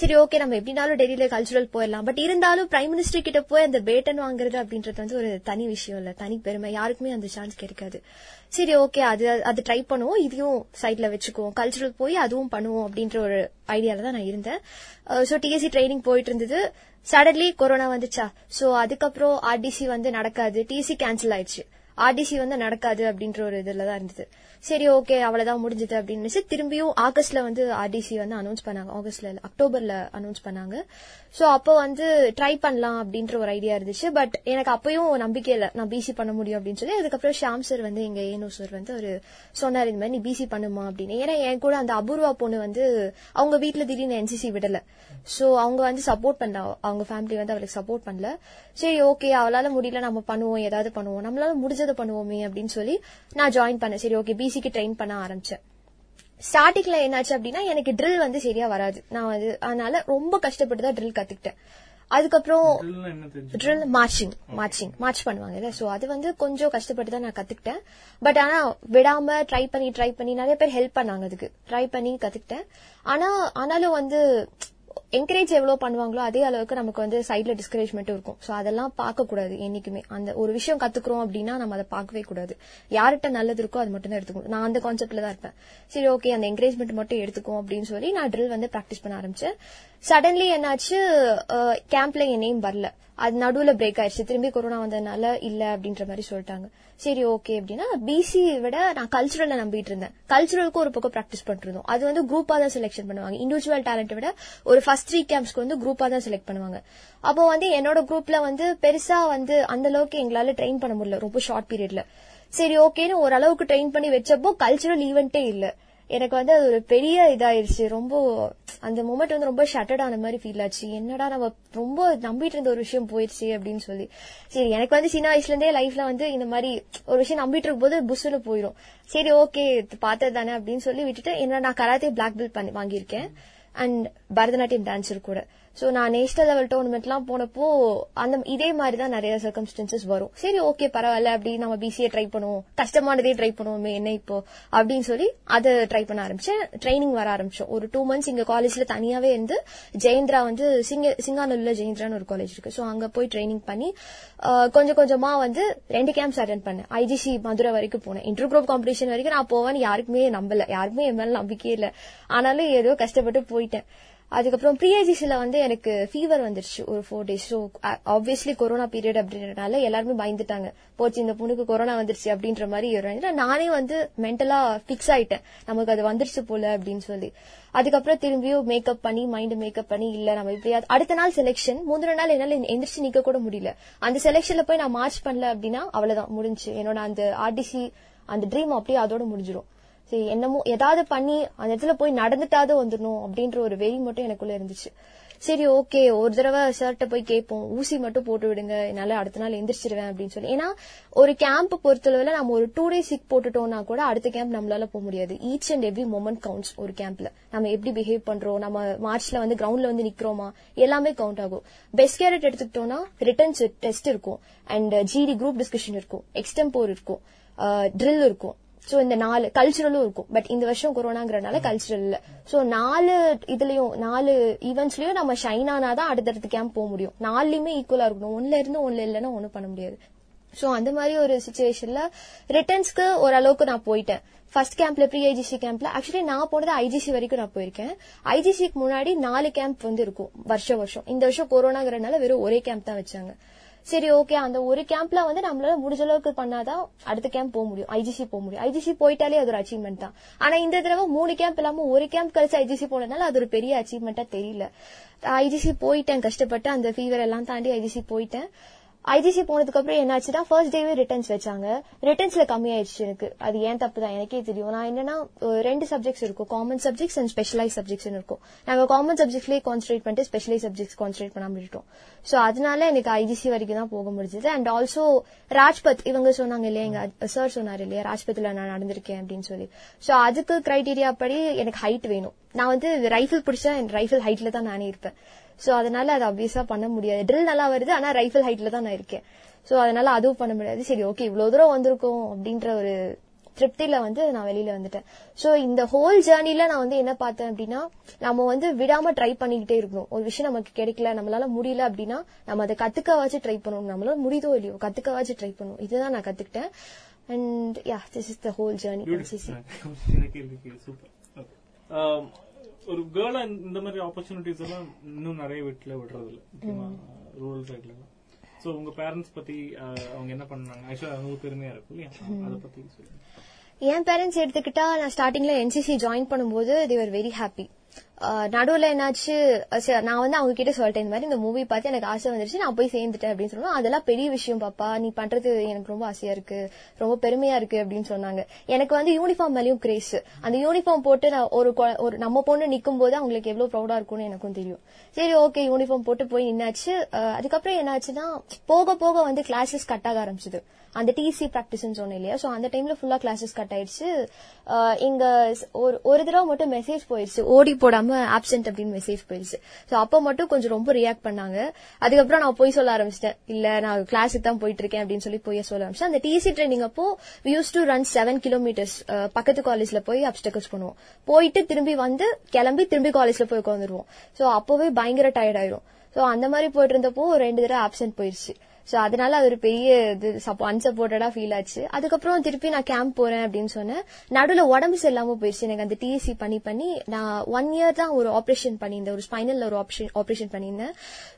சரி ஓகே நம்ம எப்படினாலும் டெல்லியில கல்ச்சுரல் போயிடலாம். பட் இருந்தாலும் பிரைம் மினிஸ்டர் கிட்ட போய் அந்த பேட்டன் வாங்குறது அப்படின்றது வந்து ஒரு தனி விஷயம் இல்ல தனி பெருமை. யாருக்குமே அந்த சான்ஸ் கிடைக்காது. சரி ஓகே அது அது ட்ரை பண்ணுவோம். இதையும் சைட்ல வச்சுக்குவோம். கல்ச்சுரல் போய் அதுவும் பண்ணுவோம் அப்படின்ற ஒரு ஐடியால தான் நான் இருந்தேன். ஸோ டிஎஸ்சி ட்ரைனிங் போயிட்டு இருந்தது. சடன்லி கொரோனா வந்துச்சா? சோ அதுக்கப்புறம் ஆர்டிசி வந்து நடக்காது. டிசி கேன்சல் ஆயிடுச்சு. ஆர்டிசி வந்து நடக்காது அப்படின்ற ஒரு இதுல தான் இருந்தது. சரி ஓகே அவ்வளவுதான் முடிஞ்சது அப்படின்னு திரும்பியும் ஆகஸ்ட்ல வந்து ஆர்டிசி வந்து அனௌன்ஸ் பண்ணாங்க. ஆகஸ்ட்ல இல்ல, அக்டோபர்ல அனௌன்ஸ் பண்ணாங்க. சோ அப்போ வந்து ட்ரை பண்ணலாம் அப்படின்ற ஒரு ஐடியா இருந்துச்சு. பட் எனக்கு அப்பயும் நம்பிக்கை இல்ல நான் பிசி பண்ண முடியும் அப்படின்னு சொல்லி. அதுக்கப்புறம் ஷாம் சார் வந்து எங்க ஏனோ சார் வந்து ஒரு சொன்னார் இந்த மாதிரி நீ பிசி பண்ணுமா? அப்படின்னு. ஏன்னா என் கூட அந்த அபூர்வா பொண்ணு வந்து அவங்க வீட்டுல திடீர்னு என்சிசி விடல. சோ அவங்க வந்து சப்போர்ட் பண்ண அவங்க ஃபேமிலி வந்து அவளுக்கு சப்போர்ட் பண்ணல. சரி ஓகே அவளால முடியல நம்ம பண்ணுவோம் ஏதாவது பண்ணுவோம். நம்மளால முடிஞ்சதை பண்ணுவோமே அப்படின்னு சொல்லி நான் ஜாயின் பண்ணேன். சரி ஓகே பிசி பிசிக்கு ட்ரெயின் பண்ண ஆரம்பிச்சேன். ஸ்டார்டிங்ல என்னாச்சு அப்படின்னா எனக்கு ட்ரில் வந்து சரியா வராது. நான் வந்து அதனால ரொம்ப கஷ்டப்பட்டு தான் ட்ரில் கத்துக்கிட்டேன். அதுக்கப்புறம் ட்ரில் மார்ச்சிங் மார்ச்சிங் மார்ச் பண்ணுவாங்கல்ல சோ அது வந்து கொஞ்சம் கஷ்டப்பட்டு தான் நான் கத்துக்கிட்டேன். பட் ஆனா விடாம ட்ரை பண்ணி ட்ரை பண்ணி நிறைய பேர் ஹெல்ப் பண்ணாங்க அதுக்கு. ட்ரை பண்ணி கத்துக்கிட்டேன். ஆனா ஆனாலும் வந்து என்கரேஜ் எவ்வளவு பண்ணுவாங்களோ அதே அளவுக்கு நமக்கு வந்து சைட்ல டிஸ்கரேஜ்மெண்ட்டும் இருக்கும். சோ அதெல்லாம் பார்க்க கூடாது என்னைக்குமே. அந்த ஒரு விஷயம் கத்துக்கிறோம் அப்படின்னா நம்ம அதை பார்க்கவே கூடாது. யார்கிட்ட நல்லது இருக்கோ அது மட்டும் தான் எடுத்துக்கணும். நான் அந்த கான்செப்ட்ல தான் இருப்பேன். சரி ஓகே அந்த என்கரேஜ்மெண்ட் மட்டும் எடுத்துக்கும் அப்படின்னு சொல்லி நான் ட்ரில் வந்து பிராக்டிஸ் பண்ண ஆரம்பிச்சேன். சடன்லி என்னாச்சு? கேம்ப்ல என் நேம் வரல. அது நடுவுல பிரேக் ஆயிடுச்சு. திரும்பி கொரோனா வந்ததுனால இல்ல அப்படின்ற மாதிரி சொல்லிட்டாங்க. சரி ஓகே அப்படின்னா பிசி விட நான் கல்ச்சுரல்ல நம்பிட்டு இருந்தேன். கல்ச்சுரலுக்கு ஒரு பக்கம் ப்ராக்டிஸ் பண்ணிருந்தோம் அது வந்து குரூப்பா தான் செலெக்ஷன் பண்ணுவாங்க. இண்டிவிஜுவல் டேலண்ட் விட ஒரு ஃபர்ஸ்ட் த்ரீ கேம்ப்ஸ்க்கு வந்து குரூப்பா தான் செலக்ட் பண்ணுவாங்க. அப்போ வந்து என்னோட குரூப்ல வந்து பெருசா வந்து அந்த அளவுக்கு எங்களால ட்ரெயின் பண்ண முடியல ரொம்ப ஷார்ட் பீரியட்ல சரி ஓகேன்னு ஓரளவுக்கு ட்ரெயின் பண்ணி வச்சப்போ கல்ச்சுரல் ஈவெண்ட்டே இல்ல. எனக்கு வந்து அது ஒரு பெரிய இதாயிருச்சு. ரொம்ப அந்த மூமெண்ட் வந்து ரொம்ப ஷட்டட் ஆன மாதிரி ஃபீல் ஆச்சு. என்னடா நம்ம ரொம்ப நம்பிட்டு இருந்த ஒரு விஷயம் போயிருச்சு அப்படின்னு சொல்லி. சரி எனக்கு வந்து சின்ன வயசுல இருந்தே லைஃப்ல வந்து இந்த மாதிரி ஒரு விஷயம் நம்பிட்டு இருக்கும் போது புஷ்னு போயிடும் சரி ஓகே பார்த்தது தானே அப்படின்னு சொல்லி விட்டுட்டு என்ன நான் கராத்தே பிளாக் பெல்ட் பண்ணி வாங்கியிருக்கேன். அண்ட் பரதநாட்டியம் டான்சர் கூட. சோ நான் நேஷனல் லெவல் டோர்னமெண்ட்லாம் போனப்போ அந்த இதே மாதிரி தான் நிறைய சர்க்கம்ஸ்டன்சஸ் வரும். சரி ஓகே பரவாயில்ல அப்படி நம்ம பிசிஏ ட்ரை பண்ணுவோம். கஷ்டமானதே ட்ரை பண்ணுவோமே என்ன இப்போ? அப்படின்னு சொல்லி அதை ட்ரை பண்ண ஆரம்பிச்சேன். ட்ரைனிங் வர ஆரம்பிச்சோம். ஒரு டூ மந்த்ஸ் இங்க காலேஜ்ல தனியாவே இருந்து ஜெயந்திரா வந்து சிங்க சிங்கானூர்ல ஜெயந்திரான்னு ஒரு காலேஜ் இருக்கு. சோ அங்க போய் ட்ரைனிங் பண்ணி கொஞ்சம் கொஞ்சமா வந்து ரெண்டு கேம்ப்ஸ் அட்டன் பண்ணேன். ஐஜிசி மதுரை வரைக்கும் போனேன். இன்டர் குரூப் காம்படிஷன் வரைக்கும் நான் போவேன்னு யாருக்குமே நம்பல. யாருமே என் மேல நம்பிக்கையே இல்ல. ஆனாலும் ஏதோ கஷ்டப்பட்டு போயிட்டேன். அதுக்கப்புறம் ப்ரீஐஜிசில வந்து எனக்கு ஃபீவர் வந்துருச்சு. ஒரு four days so obviously corona period அப்படின்றனால எல்லாருமே பயந்துட்டாங்க. போச்சு இந்த பொண்ணுக்கு கொரோனா வந்துருச்சு அப்படின்ற மாதிரி நானே வந்து மென்டலா ஃபிக்ஸ் ஆயிட்டேன். நமக்கு அது வந்துருச்சு போல அப்படின்னு சொல்லி. அதுக்கப்புறம் திரும்பியும் மேக்கப் பண்ணி மைண்ட் மேக்கப் பண்ணி இல்ல நம்ம இப்படியாது அடுத்த நாள் செலெக்ஷன் மூன்று நாள் என்னால எந்திரிச்சு நிக்க கூட முடியல. அந்த செலெக்ஷன்ல போய் நான் மார்ச் பண்ணல அப்படின்னா அவ்வளவுதான். முடிஞ்சு என்னோட அந்த ஆர்டிசி அந்த ட்ரீம் அப்படியே அதோட முடிஞ்சிடும் சரி என்னமோ ஏதாவது பண்ணி அந்த இடத்துல போய் நடந்துட்டாவது வந்துடணும் அப்படின்ற ஒரு வெறி மட்டும் எனக்குள்ள இருந்துச்சு. சரி ஓகே ஒரு தடவை சார்ட்ட போய் கேட்போம். ஊசி மட்டும் போட்டு விடுங்க என்னால அடுத்த நாள் எந்திரிச்சிருவேன் அப்படின்னு சொல்லி. ஏன்னா ஒரு கேம்ப் பொறுத்தளவுல நம்ம ஒரு டூ டேஸ் சிக் போட்டுட்டோம்னா கூட அடுத்த கேம்ப் நம்மளால போக முடியாது. Each and every moment counts ஒரு கேம்ப்ல நம்ம எப்படி பிஹேவ் பண்றோம் நம்ம மார்ச்ல வந்து கிரவுண்ட்ல வந்து நிக்கிறோமா எல்லாமே கவுண்ட் ஆகும். பெஸ்ட் கேரட் எடுத்துக்கிட்டோம்னா ரிட்டர்ன்ஸ் டெஸ்ட் இருக்கும். அண்ட் ஜிடி குரூப் டிஸ்கஷன் இருக்கும். எக்ஸ்டெம்போர் இருக்கும். Uh, ட்ரில் இருக்கும். சோ இந்த நாலு கல்ச்சுரலும் இருக்கும். பட் இந்த வருஷம் கொரோனாங்கிறனால கல்ச்சுரல் இல்ல சோ நாலு இதுலயும் நாலு ஈவெண்ட்ஸ்லயும் நம்ம ஷைன் ஆனாதான் அடுத்தடுத்த கேம்ப் போக முடியும். நாலுலயுமே ஈக்குவலா இருக்கணும். ஒன்னுல இருந்து ஒன்னுல இல்லைன்னா ஒண்ணும் பண்ண முடியாது. சோ அந்த மாதிரி ஒரு சுச்சுவேஷன்ல ரிட்டர்ன்ஸ்க்கு ஓரளவுக்கு நான் போயிட்டேன். ஃபர்ஸ்ட் கேம்ப்ல ப்ரீ ஐஜிசி கேம்ப்ல ஆக்சுவலி நான் போனது ஐஜிசி வரைக்கும் நான் போயிருக்கேன். ஐஜிசிக்கு முன்னாடி நாலு கேம்ப் வந்து இருக்கும் வருஷம் வருஷம். இந்த வருஷம் கொரோனாங்கிறனால வெறும் ஒரே கேம்ப் தான் வச்சாங்க. சரி ஓகே அந்த ஒரு கேம்ப்ல வந்து நம்மளால முடிஞ்ச அளவுக்கு பண்ணாதான் அடுத்த கேம்ப் போக முடியும் ஐஜிசி போக முடியும். ஐஜிசி போயிட்டாலே அது ஒரு அச்சீவ்மெண்ட் தான். ஆனா இந்த தடவை மூணு கேம்ப் இல்லாம ஒரு கேம்ப் கழிச்சு ஐஜிசி போனதுனால அது ஒரு பெரிய அச்சீவ்மெண்டா தெரியல. ஐஜிசி போயிட்டேன் கஷ்டப்பட்டு அந்த ஃபீவர் எல்லாம் தாண்டி ஐஜிசி போயிட்டேன். ஐஜிசி போனதுக்கு அப்புறம் என்னாச்சுன்னா ஃபர்ஸ்ட் டேவே ரிட்டர்ன்ஸ் வச்சாங்க. ரிட்டர்ன்ஸ்ல கம்மியாயிடுச்சு எனக்கு. அது ஏன் தப்பு தான் எனக்கே தெரியும். நான் என்னன்னா ரெண்டு சப்ஜெக்ட்ஸ் இருக்கும். Common subjects and specialise subjects இருக்கும். நாங்க காமன் சப்ஜெக்ட்லயே கான்சன்ட்ரேட் பண்ணிட்டு ஸ்பெஷலைஸ் சப்ஜெக்ட்ஸ் கான்சன்ட்ரேட் பண்ணாம விட்டுட்டோம் சோ அதனால எனக்கு ஐஜிசி வரைக்கும் தான் போக முடிஞ்சது. அண்ட் ஆல்சோ ராஜ்பத் இவங்க சொன்னாங்க இல்லையா? எங்க சார் சொன்னார் இல்லையா? ராஜ்பத்ல நான் நடந்திருக்கேன் அப்படின்னு சொல்லி. சோ அதுக்கு கிரைடீரியா படி எனக்கு ஹைட் வேணும். நான் வந்து ரைஃபிள் பிடிச்சா என் ரைஃபிள் ஹைட்ல தான் நானே இருப்பேன். சோ அதனால அது அப்வியஸா பண்ண முடியாது. ட்ரில் நல்லா வருது ஆனா ரைஃபிள் ஹைட்ல தான் நான் இருக்கேன். சோ அதனால அதுவும் பண்ண முடியாது. சரி ஓகே இவ்வளவு தூரம் வந்திருக்கோம் அப்படின்ற ஒரு திருப்தியில வந்து நான் வெளியில வந்துட்டேன். சோ இந்த ஹோல் ஜேர்னில நான் வந்து என்ன பார்த்தேன் அப்படின்னா நம்ம வந்து விடாம ட்ரை பண்ணிக்கிட்டே இருக்கணும். ஒரு விஷயம் நமக்கு கிடைக்கல நம்மளால முடியல அப்படின்னா நம்ம அதை கத்துக்கவாச்சு ட்ரை பண்ணணும். நம்மளால முடியுதோ இல்லையோ கத்துக்கவாச்சு ட்ரை பண்ணணும். இதுதான் நான் கத்துக்கிட்டேன். And yeah this is the whole journey ஒரு கேர்ளா இந்த மாதிரி ஆப்பர்ச்சுனிட்டிஸ் எல்லாம் இன்னும் நிறைய வீட்டுல விடுறது இல்ல முக்கியமா ரூரல் சைட்ல எல்லாம். சோ உங்க பேரண்ட்ஸ் பத்தி அவங்க என்ன பண்ணாங்க ஆக்சுவலா அவங்க பெருமையா இருக்கும் இல்லையா? அத பத்தி சொல்லுங்க. என் பேரண்ட்ஸ் எடுத்துக்கிட்டா நான் ஸ்டார்டிங்ல என்சிசி ஜாயின் பண்ணும்போது தேவர் வெரி ஹாப்பி நடுவில் என்னாச்சு சரி, நான் வந்து அவங்க கிட்ட சொல்லிட்டேன் இந்த மாதிரி இந்த மூவி பார்த்து எனக்கு ஆசை வந்துருச்சு நான் போய் சேர்ந்துட்டேன் அப்படின்னு சொல்லுவோம். அதெல்லாம் பெரிய விஷயம் பாப்பா. நீ பண்றது எனக்கு ரொம்ப ஆசையா இருக்கு ரொம்ப பெருமையா இருக்கு அப்படின்னு சொன்னாங்க. எனக்கு வந்து யூனிஃபார்ம் மேலேயும் கிரேஸ் அந்த யூனிஃபார்ம் போட்டு நான் ஒரு கொ- ஒரு நம்ம பொண்ணு நிற்கும் போது அவங்களுக்கு எவ்வளவு ப்ரௌடா இருக்கும்னு எனக்கும் தெரியும். சரி ஓகே யூனிஃபார்ம் போட்டு போய் நின்னாச்சு. அதுக்கப்புறம் என்னாச்சுன்னா போக போக வந்து கிளாஸஸ் கட் ஆக ஆரம்பிச்சது. அந்த டிசி பிராக்டிஸ் சொன்னேன் இல்லையா? சோ அந்த டைம்ல ஃபுல்லா கிளாஸஸ் கட் ஆயிடுச்சு. இங்க ஒரு ஒரு தடவை மட்டும் மெசேஜ் போயிடுச்சு. ஓடி போடாம ஆப்சென்ட் அப்படின்னு மெசேஜ் போயிடுச்சு. சோ அப்ப மட்டும் கொஞ்சம் ரொம்ப ரியாக்ட் பண்ணாங்க. அதுக்கப்புறம் நான் போய் சொல்ல ஆரம்பிச்சிட்டேன். இல்ல நான் கிளாஸுக்கு தான் போயிட்டு இருக்கேன் அப்படின்னு சொல்லி போய் சொல்ல ஆரம்பிச்சேன். அந்த டிசி ட்ரைனிங் அப்போ use to run seven kilometres பக்கத்து காலேஜ்ல போய் அப்டக்கல்ஸ் பண்ணுவோம். போயிட்டு திரும்பி வந்து கிளம்பி திரும்பி காலேஜ்ல போய் உட்காந்துருவோம் சோ அப்பவே பயங்கர டயர்ட் ஆயிரும். சோ அந்த மாதிரி போயிட்டு இருந்தப்போ ரெண்டு தடவை ஆப்சென்ட் போயிடுச்சு. சோ அதனால அது ஒரு பெரிய இது அன்சப்போர்ட்டடா ஃபீல் ஆச்சு. அதுக்கப்புறம் திருப்பி நான் கேம்ப் போறேன் அப்படின்னு சொன்னேன். நடுவில் உடம்பு சரியில்லாம போயிடுச்சு எனக்கு அந்த டிஎஸ்சி பண்ணி பண்ணி நான் ஒன் இயர் தான் ஒரு ஆபரேஷன் பண்ணியிருந்தேன். ஒரு ஸ்பைனல் ஒரு ஆப்ஷன் ஆபரேஷன் பண்ணியிருந்தேன்.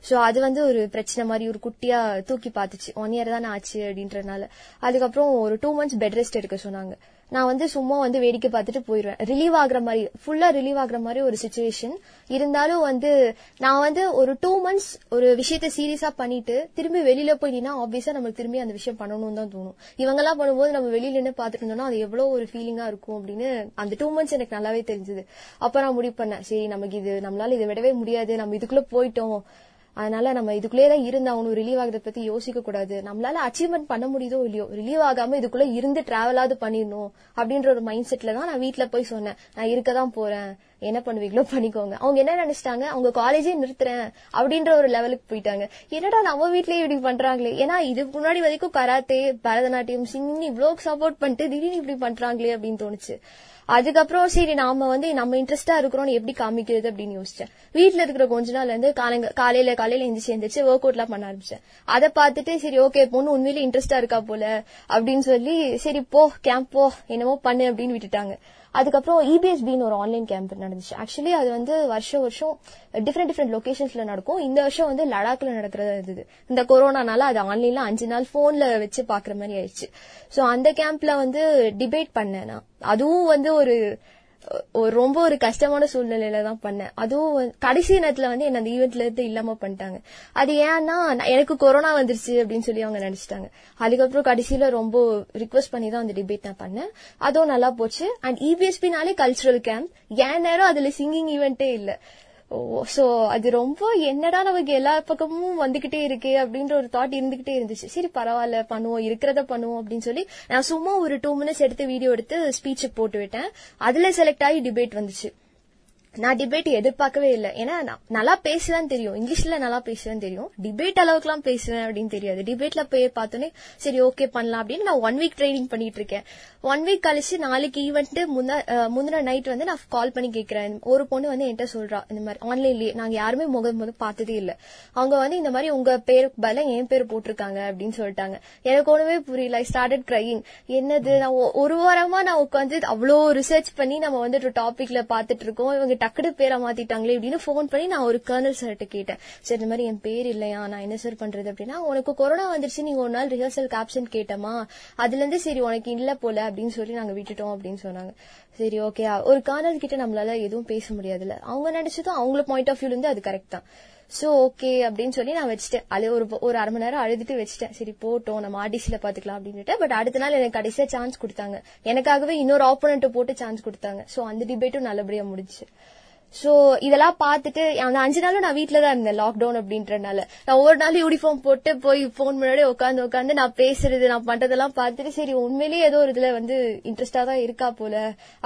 சோ அது வந்து ஒரு பிரச்சனை மாதிரி ஒரு குட்டியா தூக்கி பார்த்துச்சு. ஒன் இயர் தான் ஆச்சு அப்படின்றதுனால. அதுக்கப்புறம் ஒரு டூ மந்த்ஸ் பெட் ரெஸ்ட் எடுக்க சொன்னாங்க. நான் வந்து சும்மா வந்து வேடிக்கை பார்த்துட்டு போயிருவேன். ரிலீவ் ஆகுற மாதிரி ஃபுல்லா ரிலீவ் ஆகுற மாதிரி ஒரு சுச்சுவேஷன் இருந்தாலும் வந்து நான் வந்து ஒரு டூ மந்த்ஸ் ஒரு விஷயத்த சீரியஸா பண்ணிட்டு திரும்பி வெளியில போய் நின்னா ஆப்வியஸா நம்மளுக்கு திரும்பி அந்த விஷயம் பண்ணணும்னு தான் தோணும். இவங்கெல்லாம் பண்ணும்போது நம்ம வெளியில நின்று பாத்துட்டு இருந்தோம்னா அது எவ்வளவு ஒரு ஃபீலிங்கா இருக்கும் அப்படின்னு அந்த டூ மந்த்ஸ் எனக்கு நல்லாவே தெரிஞ்சது. அப்ப நான் முடிவு பண்ணேன். சரி நமக்கு இது நம்மளால இதை விடவே முடியாது. நம்ம இதுக்குள்ள போயிட்டோம். அதனால நம்ம இதுக்குள்ளே தான் இருந்தாகணும் ரிலீவ் ஆகிறத பத்தி யோசிக்க கூடாது. நம்மளால அச்சீவ்மெண்ட் பண்ண முடியுதோ இல்லையோ ரிலீவ் ஆகாம இதுக்குள்ள இருந்து டிராவலாவது பண்ணிடணும் அப்படின்ற ஒரு மைண்ட் செட்ல தான் நான் வீட்டுல போய் சொன்னேன். நான் இருக்க தான் போறேன். என்ன பண்ணுவீங்களோ பண்ணிக்கோங்க. அவங்க என்ன நினைச்சிட்டாங்க? அவங்க காலேஜே நிறுத்துறேன் அப்படின்ற ஒரு லெவலுக்கு போயிட்டாங்க. என்னடா நம்ம வீட்லயே இப்படி பண்றாங்களே? ஏன்னா இதுக்கு முன்னாடி வரைக்கும் கராத்தே பரதநாட்டியம் சிங்கிங் இவ்வளவு சப்போர்ட் பண்ணிட்டு திடீர்னு இப்படி பண்றாங்களே அப்படின்னு தோணுச்சு. அதுக்கப்புறம் சரி நாம வந்து நம்ம இன்ட்ரெஸ்டா இருக்கிறோம்னு எப்படி காமிக்கிறது அப்படின்னு யோசிச்சேன். வீட்டுல இருக்கிற கொஞ்ச நாள் இருந்து காலைங்க காலையில காலையில எந்திரிச்சு எந்திரிச்சு ஒர்க் அவுட் எல்லாம் பண்ண ஆரம்பிச்சேன். அதை பார்த்துட்டு சரி ஓகே பொண்ணு உண்மையிலேயே இன்ட்ரெஸ்டா இருக்கா போல அப்படின்னு சொல்லி சரி போ கேம்ப் போ என்னமோ பண்ணு அப்படின்னு விட்டுட்டாங்க. அதுக்கப்புறம் இபிஎஸ்பின்னு ஒரு ஆன்லைன் கேம்ப் நடந்துச்சு. ஆக்சுவலி அது வந்து வருஷம் வருஷம் டிஃப்ரெண்ட் டிஃப்ரெண்ட் லொகேஷன்ஸ்ல நடக்கும். இந்த வருஷம் வந்து லடாக்ல நடக்கிறதா இருந்தது. இந்த கொரோனானால அது ஆன்லைன்ல அஞ்சு நாள் போன்ல வச்சு பாக்குற மாதிரி ஆயிடுச்சு. சோ அந்த கேம்ப்ல வந்து டிபேட் பண்ணேன் நான். அதுவும் வந்து ஒரு ஒரு ரொம்ப ஒரு கஷ்டமான சூழ்நிலையில தான் பண்ணேன். அதுவும் கடைசி நேரத்துல வந்து என்ன அந்த ஈவெண்ட்ல இருந்து இல்லாம பண்ணிட்டாங்க. அது ஏன்னா எனக்கு கொரோனா வந்துருச்சு அப்படின்னு சொல்லி அவங்க நினைச்சிட்டாங்க. அதுக்கப்புறம் கடைசியில ரொம்ப ரிக்வஸ்ட் பண்ணி தான் அந்த டிபேட் நான் பண்ணேன். அதுவும் நல்லா போச்சு. அண்ட் இபிஎஸ்பினாலே கல்ச்சுரல் கேம்ப் ஏன் நேரம் அதுல சிங்கிங் ஈவெண்ட்டே இல்லை. சோ அது ரொம்ப என்னடா நமக்கு எல்லா பக்கமும் வந்துகிட்டே இருக்கு அப்படின்ற ஒரு தாட் இருந்துகிட்டே இருந்துச்சு. சரி பரவாயில்ல பண்ணுவோம் இருக்கிறத பண்ணுவோம் அப்படின்னு சொல்லி நான் சும்மா ஒரு டூ மினிட்ஸ் எடுத்து வீடியோ எடுத்து ஸ்பீச்சுக்கு போட்டு விட்டேன். அதுல செலக்ட் ஆகி டிபேட் வந்துச்சு. நான் டிபேட் எதிர்பார்க்கவே இல்லை. ஏன்னா நான் நல்லா பேசுவேன் தெரியும். இங்கிலீஷ்ல நல்லா பேசுவேன் தெரியும். டிபேட் அளவுக்குலாம் பேசுவேன் அப்படின்னு தெரியாது. டிபேட்ல போய் பார்த்தோன்னே சரி ஓகே பண்ணலாம் அப்படின்னு நான் ஒன் வீக் ட்ரைனிங் பண்ணிட்டு இருக்கேன். ஒன் வீக் கழிச்சு நாளைக்கு ஈவெண்ட் முந்தின நைட் வந்து நான் கால் பண்ணி கேட்கிறேன். ஒரு பொண்ணு வந்து என்கிட்ட சொல்றா இந்த மாதிரி ஆன்லைன்லயே நாங்க யாருமே முகம் முதல் பார்த்ததே இல்ல. அவங்க வந்து இந்த மாதிரி உங்க பேர் பல என் பேர் போட்டிருக்காங்க அப்படின்னு சொல்லிட்டாங்க. எனக்கு ஒண்ணுமே புரியல. ஐ ஸ்டார்டட் கிரையிங் என்னது? நான் ஒரு வாரமா நான் உட்காந்து அவ்வளோ ரிசர்ச் பண்ணி நம்ம வந்து ஒரு டாபிக்ல பாத்துட்டு இருக்கோம். இவங்க டக்குடு பேரை மாத்திட்டாங்களே அப்படின்னு ஃபோன் பண்ணி நான் ஒரு கர்னல் சார்ட்ட கேட்டேன். சரி இந்த மாதிரி என் பேர் இல்லையா? நான் என்ன சார் பண்றது? அப்படின்னா உனக்கு கொரோனா வந்துருச்சு. நீ ஒரு நாள் ரிஹர்சல் கேப்ஷன் கேட்டமா அதுல இருந்து சரி உனக்கு இல்ல போல அப்படின்னு சொல்லி நாங்க விட்டுட்டோம் அப்படின்னு சொன்னாங்க. சரி ஓகே ஒரு கார்னல் கிட்ட நம்மளால எதுவும் பேச முடியாதுல்ல. அவங்க நினைச்சதும் அவங்கள பாயிண்ட் ஆஃப் வியூல இருந்து அது கரெக்ட் தான். சோ ஓகே அப்படின்னு சொல்லி நான் வச்சுட்டேன். அது ஒரு ஒரு அரை மணி நேரம் அழுதுட்டு வச்சுட்டேன். சரி போட்டோம். நம்ம ஆர்டிசில பாத்துக்கலாம் அப்படின்ட்டு பட் அடுத்த நாள் எனக்கு கடைசியா சான்ஸ் கொடுத்தாங்க. எனக்காகவே இன்னொரு ஆப்போனண்ட்டை போட்டு சான்ஸ் கொடுத்தாங்க. சோ அந்த டிபேட்டும் நல்லபடியா முடிஞ்சுச்சு. சோ இதெல்லாம் பார்த்துட்டு அந்த அஞ்சு நாளும் நான் வீட்டுல தான் இருந்தேன் லாக்டவுன் அப்படின்றனால. நான் ஒரு நாள் யூனிஃபார்ம் போட்டு போய் போன் முன்னாடி உட்காந்து உட்காந்து நான் பேசுறது நான் பண்றதெல்லாம் பார்த்துட்டு சரி உண்மையிலேயே ஏதோ ஒரு இதுல வந்து இன்ட்ரெஸ்டா தான் இருக்கா போல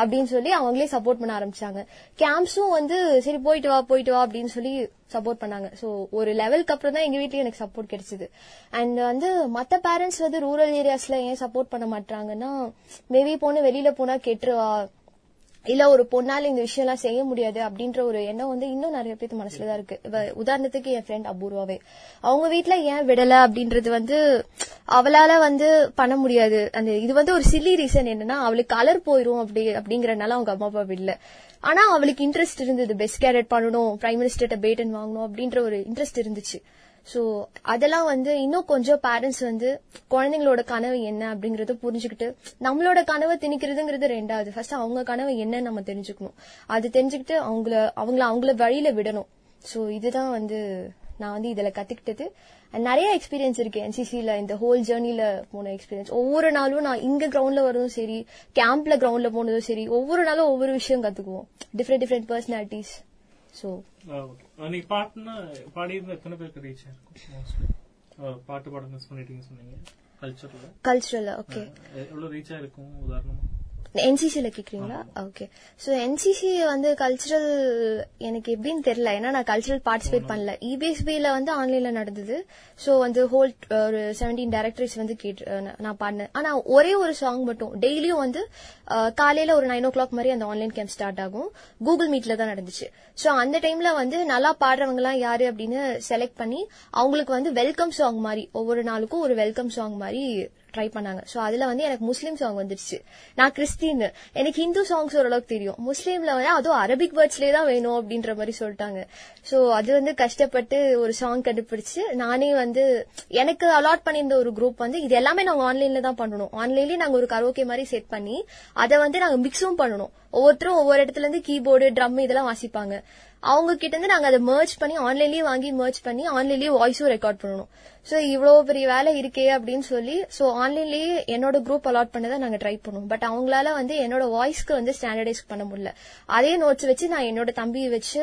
அப்படின்னு சொல்லி அவங்களே சப்போர்ட் பண்ண ஆரம்பிச்சாங்க. கேம்ப்ஸும் வந்து சரி போயிட்டு வா போயிட்டு வா அப்படின்னு சொல்லி சப்போர்ட் பண்ணாங்க. சோ ஒரு லெவலுக்கு அப்புறம் தான் எங்க வீட்லயும் எனக்கு சப்போர்ட் கிடைச்சது. அண்ட் வந்து மத்த பேரண்ட்ஸ் வந்து ரூரல் ஏரியாஸ்ல ஏன் சப்போர்ட் பண்ண மாட்டாங்கன்னா மேபி போன வெளியில போனா கெட்டுருவா இல்ல ஒரு பொண்ணால இந்த விஷயம் எல்லாம் செய்ய முடியாது அப்படின்ற ஒரு எண்ணம் வந்து இன்னும் நிறைய பேருக்கு மனசுலதான் இருக்கு. உதாரணத்துக்கு என் ஃப்ரெண்ட் அபூர்வாவே. அவங்க வீட்டுல ஏன் விடல அப்படின்றது வந்து அவளால வந்து பண்ண முடியாது. அந்த இது வந்து ஒரு சில்லி ரீசன் என்னன்னா அவளுக்கு கலர் போயிரும் அப்படி அப்படிங்கறதுனால அவங்க அம்மா அப்பா விடல. ஆனா அவளுக்கு இன்ட்ரெஸ்ட் இருந்தது. பெஸ்ட் கேரட் பண்ணணும் பிரைம் மினிஸ்டர்கிட்ட பேட்டன் வாங்கணும் அப்படின்ற ஒரு இன்ட்ரெஸ்ட் இருந்துச்சு. சோ அதெல்லாம் வந்து இன்னும் கொஞ்சம் பேரண்ட்ஸ் வந்து குழந்தைங்களோட கனவு என்ன அப்படிங்கறத புரிஞ்சுக்கிட்டு நம்மளோட கனவை திணிக்கிறதுங்கிறது ரெண்டாவது. ஃபர்ஸ்ட் அவங்க கனவு என்ன நம்ம தெரிஞ்சுக்கணும். அது தெரிஞ்சுக்கிட்டு அவங்கள அவங்கள அவங்கள வழியில விடணும். சோ இதுதான் வந்து நான் வந்து இதுல கத்துக்கிட்டது. நிறைய எக்ஸ்பீரியன்ஸ் இருக்கு. என்சிசில இந்த ஹோல் ஜேர்னில போன எக்ஸ்பீரியன்ஸ் ஒவ்வொரு நாளும் நான் இங்க கிரவுண்ட்ல வரதும் சரி கேம்ப்ல கிரவுண்ட்ல போனதும் சரி ஒவ்வொரு நாளும் ஒவ்வொரு விஷயம் கத்துக்குவோம். டிஃப்ரெண்ட் டிஃப்ரெண்ட் பர்சனாலிட்டிஸ் சோ நீ பாட்டுனா பாடியிருந்த எத்தனை பேருக்கு ரீச் ஆயிருக்கும் பாட்டு பாட மிஸ் பண்ணிட்டீங்க சொன்னீங்க கல்ச்சர்ல கல்ச்சுரல் ஓகே எவ்வளவு ரீச் ஆயிருக்கும் உதாரணமா என்சிசில கேக்குறீங்களா? ஓகே சோ என்சிசி வந்து கல்ச்சுரல் எனக்கு எப்படின்னு தெரியல. ஏன்னா நான் கல்ச்சுரல் பார்ட்டிசிபேட் பண்ணல. இபிஎஸ்பில வந்து ஆன்லைன்ல நடந்தது. சோ வந்து ஹோல் ஒரு செவன்டீன் டேரக்டர்ஸ் வந்து கேட்டு நான் பாடினேன். ஆனா ஒரே ஒரு சாங் மட்டும். டெய்லியும் வந்து காலையில ஒரு நைன் ஓ கிளாக் மாதிரி அந்த ஆன்லைன் கேம்ப் ஸ்டார்ட் ஆகும். கூகுள் மீட்ல தான் நடந்துச்சு. சோ அந்த டைம்ல வந்து நல்லா பாடுறவங்க எல்லாம் யாரு அப்படின்னு செலக்ட் பண்ணி அவங்களுக்கு வந்து வெல்கம் சாங் மாதிரி ஒவ்வொரு நாளுக்கும் ஒரு வெல்கம் சாங் மாதிரி ட்ரை பண்ணாங்க. ஸோ அதுல வந்து எனக்கு முஸ்லீம் சாங் வந்துருச்சு. நான் கிறிஸ்டின் எனக்கு ஹிந்து சாங்ஸ் ஓரளவுக்கு தெரியும். முஸ்லீம்ல வந்து அதுவும் அரபிக் வேர்ட்ஸ்லேயே தான் வேணும் அப்படின்ற மாதிரி சொல்லிட்டாங்க. ஸோ அது வந்து கஷ்டப்பட்டு ஒரு சாங் கண்டுபிடிச்சு நானே வந்து எனக்கு அலாட் பண்ணியிருந்த ஒரு குரூப் வந்து இது எல்லாமே நாங்க ஆன்லைன்ல தான் பண்ணணும். ஆன்லைன்லயே நாங்க ஒரு கரோக்கே மாதிரி செட் பண்ணி அதை வந்து நாங்க மிக்ஸும் பண்ணணும். ஒவ்வொருத்தரும் ஒவ்வொரு இடத்துல இருந்து கீபோர்டு ட்ரம் இதெல்லாம் வாசிப்பாங்க. அவங்க கிட்ட இருந்து நாங்க அதை மர்ச் பண்ணி ஆன்லைன்லயே வாங்கி மர்ச் பண்ணி ஆன்லைன்லயே வாய்ஸும் ரெக்கார்ட் பண்ணணும். சோ இவ்வளவு பெரிய வேலை இருக்கே அப்படின்னு சொல்லி சோ ஆன்லைன்லயே என்னோட குரூப் அலாட் பண்ணதை நாங்க ட்ரை பண்ணுவோம். பட் அவங்களால வந்து என்னோட வாய்ஸ்க்கு வந்து ஸ்டாண்டர்டைஸ் பண்ண முடியல. அதே நோட்ஸ் வச்சு நான் என்னோட தம்பி வச்சு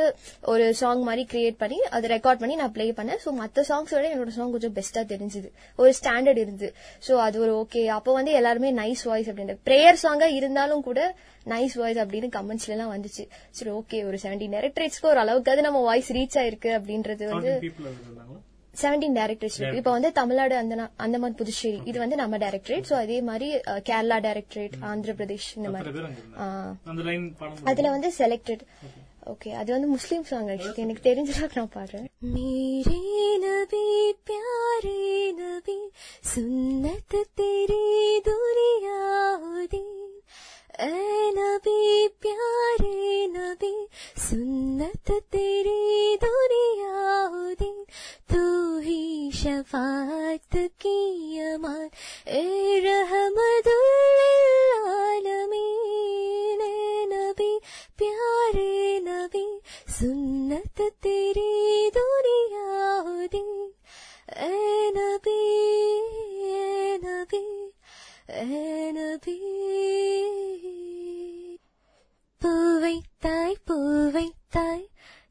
ஒரு சாங் மாதிரி கிரியேட் பண்ணி அதை ரெக்கார்ட் பண்ணி நான் ப்ளே பண்ணேன். சோ மத்த சாங்ஸோட என்னோட சாங் கொஞ்சம் பெஸ்டா தெரிஞ்சுது. ஒரு ஸ்டாண்டர்ட் இருந்து சோ அது ஒரு ஓகே அப்போ வந்து எல்லாருமே நைஸ் வாய்ஸ் அப்படின்னு பிரேயர் சாங்கா இருந்தாலும் கூட நைஸ் வாய்ஸ் அப்படின்னு கமெண்ட்ஸ்ல எல்லாம் வந்துச்சு. சரி ஓகே ஒரு செவன்டீன் டேரக்டரேட்ஸ்க்கு ஒரு அளவுக்கு நம்ம வாய்ஸ் ரீச் ஆயிருக்கு அப்படின்றது வந்து செவன்டீன் டைரக்டரேட் இப்போ வந்து தமிழ்நாடு அந்த அந்தமான் புதுச்சேரி இது வந்து நம்ம டைரக்டரேட் சோ அதே மாதிரி கேரளா டைரக்டரேட் ஆந்திர பிரதேஷ் இந்த மாதிரி. அதுல வந்து செலக்டட் ஓகே அது வந்து முஸ்லீம் சாங் ஆக்சுவலி எனக்கு தெரிஞ்ச நான் பாடுறேன். மீரே நபி பியாரே நபி சுன்னத் தெரி துனியா ऐ नबी प्यारे नबी, सुन्नत तेरी दुनिया दी तू ही शफात की अमान, ए ए नबी, प्यारे नबी, सुन्नत तेरी दुनिया दी ए नबी ए नबी। எனது பூவைத்தாய் பூவைத்தாய்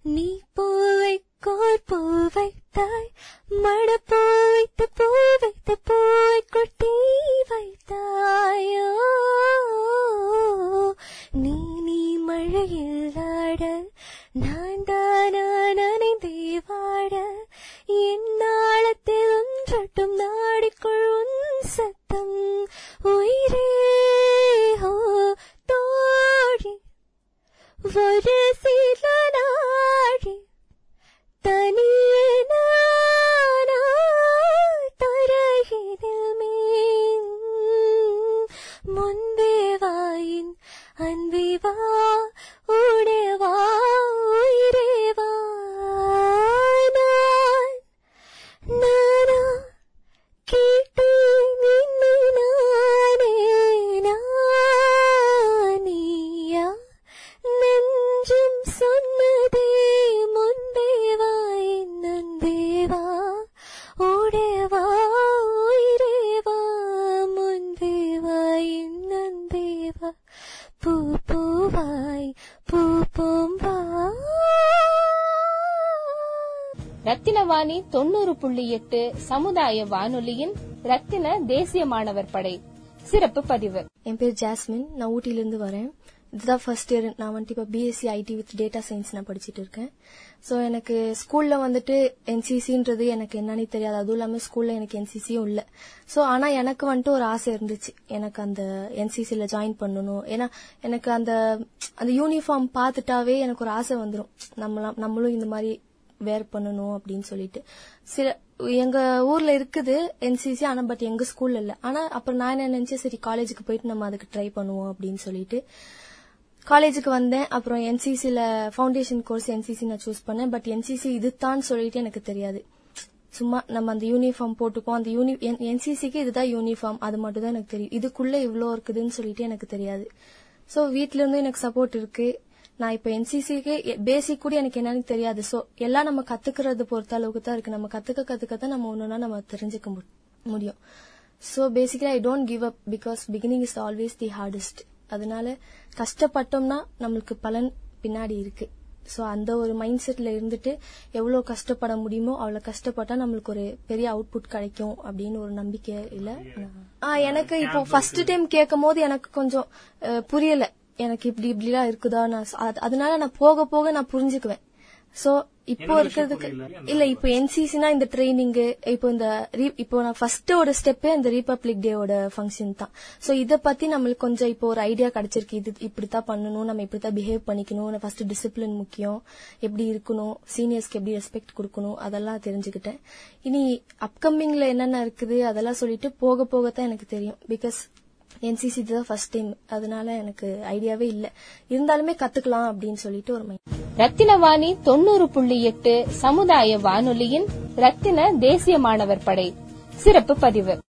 நீ பூவைக்கோர் பூவைத்தாய் மட ரத்தினவாணி தொண்ணூறு புள்ளி எட்டு சமுதாய வானொலியின் ரத்தின தேசிய மாணவர் படை. சிறப்பு பதிவு. என் பேர் ஜாஸ்மின். நான் ஊட்டியிலிருந்து வரேன். இதுதான் ஃபர்ஸ்ட் இயர் நான் வந்துட்டு இப்போ BSc IT with data science நான் படிச்சுட்டு இருக்கேன். ஸோ எனக்கு ஸ்கூல்ல வந்துட்டு என்சிசின்றது எனக்கு என்னன்னு தெரியாது. அதுவும் இல்லாமல் ஸ்கூல்ல எனக்கு என்சிசியும் இல்லை. ஸோ ஆனால் எனக்கு வந்துட்டு ஒரு ஆசை இருந்துச்சு. எனக்கு அந்த என்சிசியில் ஜாயின் பண்ணணும். ஏன்னா எனக்கு அந்த அந்த யூனிஃபார்ம் பார்த்துட்டாவே எனக்கு ஒரு ஆசை வந்துடும் நம்மளாம் நம்மளும் இந்த மாதிரி வேர் பண்ணணும் அப்படின்னு சொல்லிட்டு. சில எங்க ஊர்ல இருக்குது என்சிசி ஆனா பட் எங்க ஸ்கூல்ல இல்ல. ஆனா அப்புறம் நான் என்ன நினைச்சேன் சரி காலேஜுக்கு போயிட்டு நம்ம அதுக்கு ட்ரை பண்ணுவோம் அப்படின்னு சொல்லிட்டு. காலேஜுக்கு வந்தேன். அப்புறம் என்சிசில ஃபவுண்டேஷன் கோர்ஸ் என்சிசி நான் சூஸ் பண்ணேன். பட் என்சிசி இதுதான் சொல்லிட்டு எனக்கு தெரியாது. சும்மா நம்ம அந்த யூனிஃபார்ம் போட்டுப்போம். அந்த யூனி என்சிசிக்கு இதுதான் யூனிஃபார்ம் அது மட்டும் தான் எனக்கு தெரியும். இதுக்குள்ள இவ்வளோ இருக்குதுன்னு சொல்லிட்டு எனக்கு தெரியாது. ஸோ வீட்ல எனக்கு சப்போர்ட் இருக்கு. நான் இப்ப என்சிசிக்கு பேசிக் கூட எனக்கு என்னன்னு தெரியாது. சோ எல்லாம் நம்ம கத்துக்கிறது பொறுத்த அளவுக்கு தான் இருக்கு. நம்ம கத்துக்க கத்துக்க தான் நம்ம ஒண்ணுனா நம்ம தெரிஞ்சுக்க மு- முடியும். So basically I don't give up because beginning is always the hardest அதனால கஷ்டப்பட்டோம்னா நம்மளுக்கு பலன் பின்னாடி இருக்கு. சோ அந்த ஒரு மைண்ட் செட்ல இருந்துட்டு எவ்வளவு கஷ்டப்பட முடியுமோ அவ்வளவு கஷ்டப்பட்டா நம்மளுக்கு ஒரு பெரிய அவுட்புட் கிடைக்கும் அப்படின்னு ஒரு நம்பிக்கை இல்ல எனக்கு இப்போ ஃபர்ஸ்ட் டைம் கேட்கும் போது எனக்கு கொஞ்சம் புரியல. எனக்கு இப்படி இப்படிலாம் இருக்குதா? நான் அதனால நான் போக போக நான் புரிஞ்சுக்குவேன். சோ இப்போ இருக்கிறதுக்கு இல்ல இப்போ என்சிசினா இந்த ட்ரைனிங் இப்போ இந்த இப்போ நான் ஃபர்ஸ்ட் ஒரு ஸ்டெப்பே இந்த ரிபப்ளிக் டேவோட ஃபங்க்ஷன் தான். சோ இத பத்தி நம்மளுக்கு கொஞ்சம் இப்போ ஒரு ஐடியா கிடைச்சிருக்கு. இது இப்படித்தான் பண்ணணும். நம்ம இப்படித்தான் பிஹேவ் பண்ணிக்கணும். ஃபர்ஸ்ட் டிசிப்ளின் முக்கியம். எப்படி இருக்கணும்? சீனியர்ஸ்க்கு எப்படி ரெஸ்பெக்ட் கொடுக்கணும்? அதெல்லாம் தெரிஞ்சுக்கிட்டேன். இனி அப்கமிங்ல என்னென்ன இருக்குது? அதெல்லாம் சொல்லிட்டு போக போக தான் எனக்கு தெரியும். பிகாஸ் என்சிசி தான் ஃபர்ஸ்ட் டைம் அதனால எனக்கு ஐடியாவே இல்ல. இருந்தாலுமே கத்துக்கலாம் அப்படின்னு சொல்லிட்டு ஒரு மைண்ட் ரத்தினவாணி தொண்ணூறு புள்ளி எட்டு சமுதாய வானொலியின் ரத்தின தேசிய மாணவர் படை. சிறப்பு பதிவு.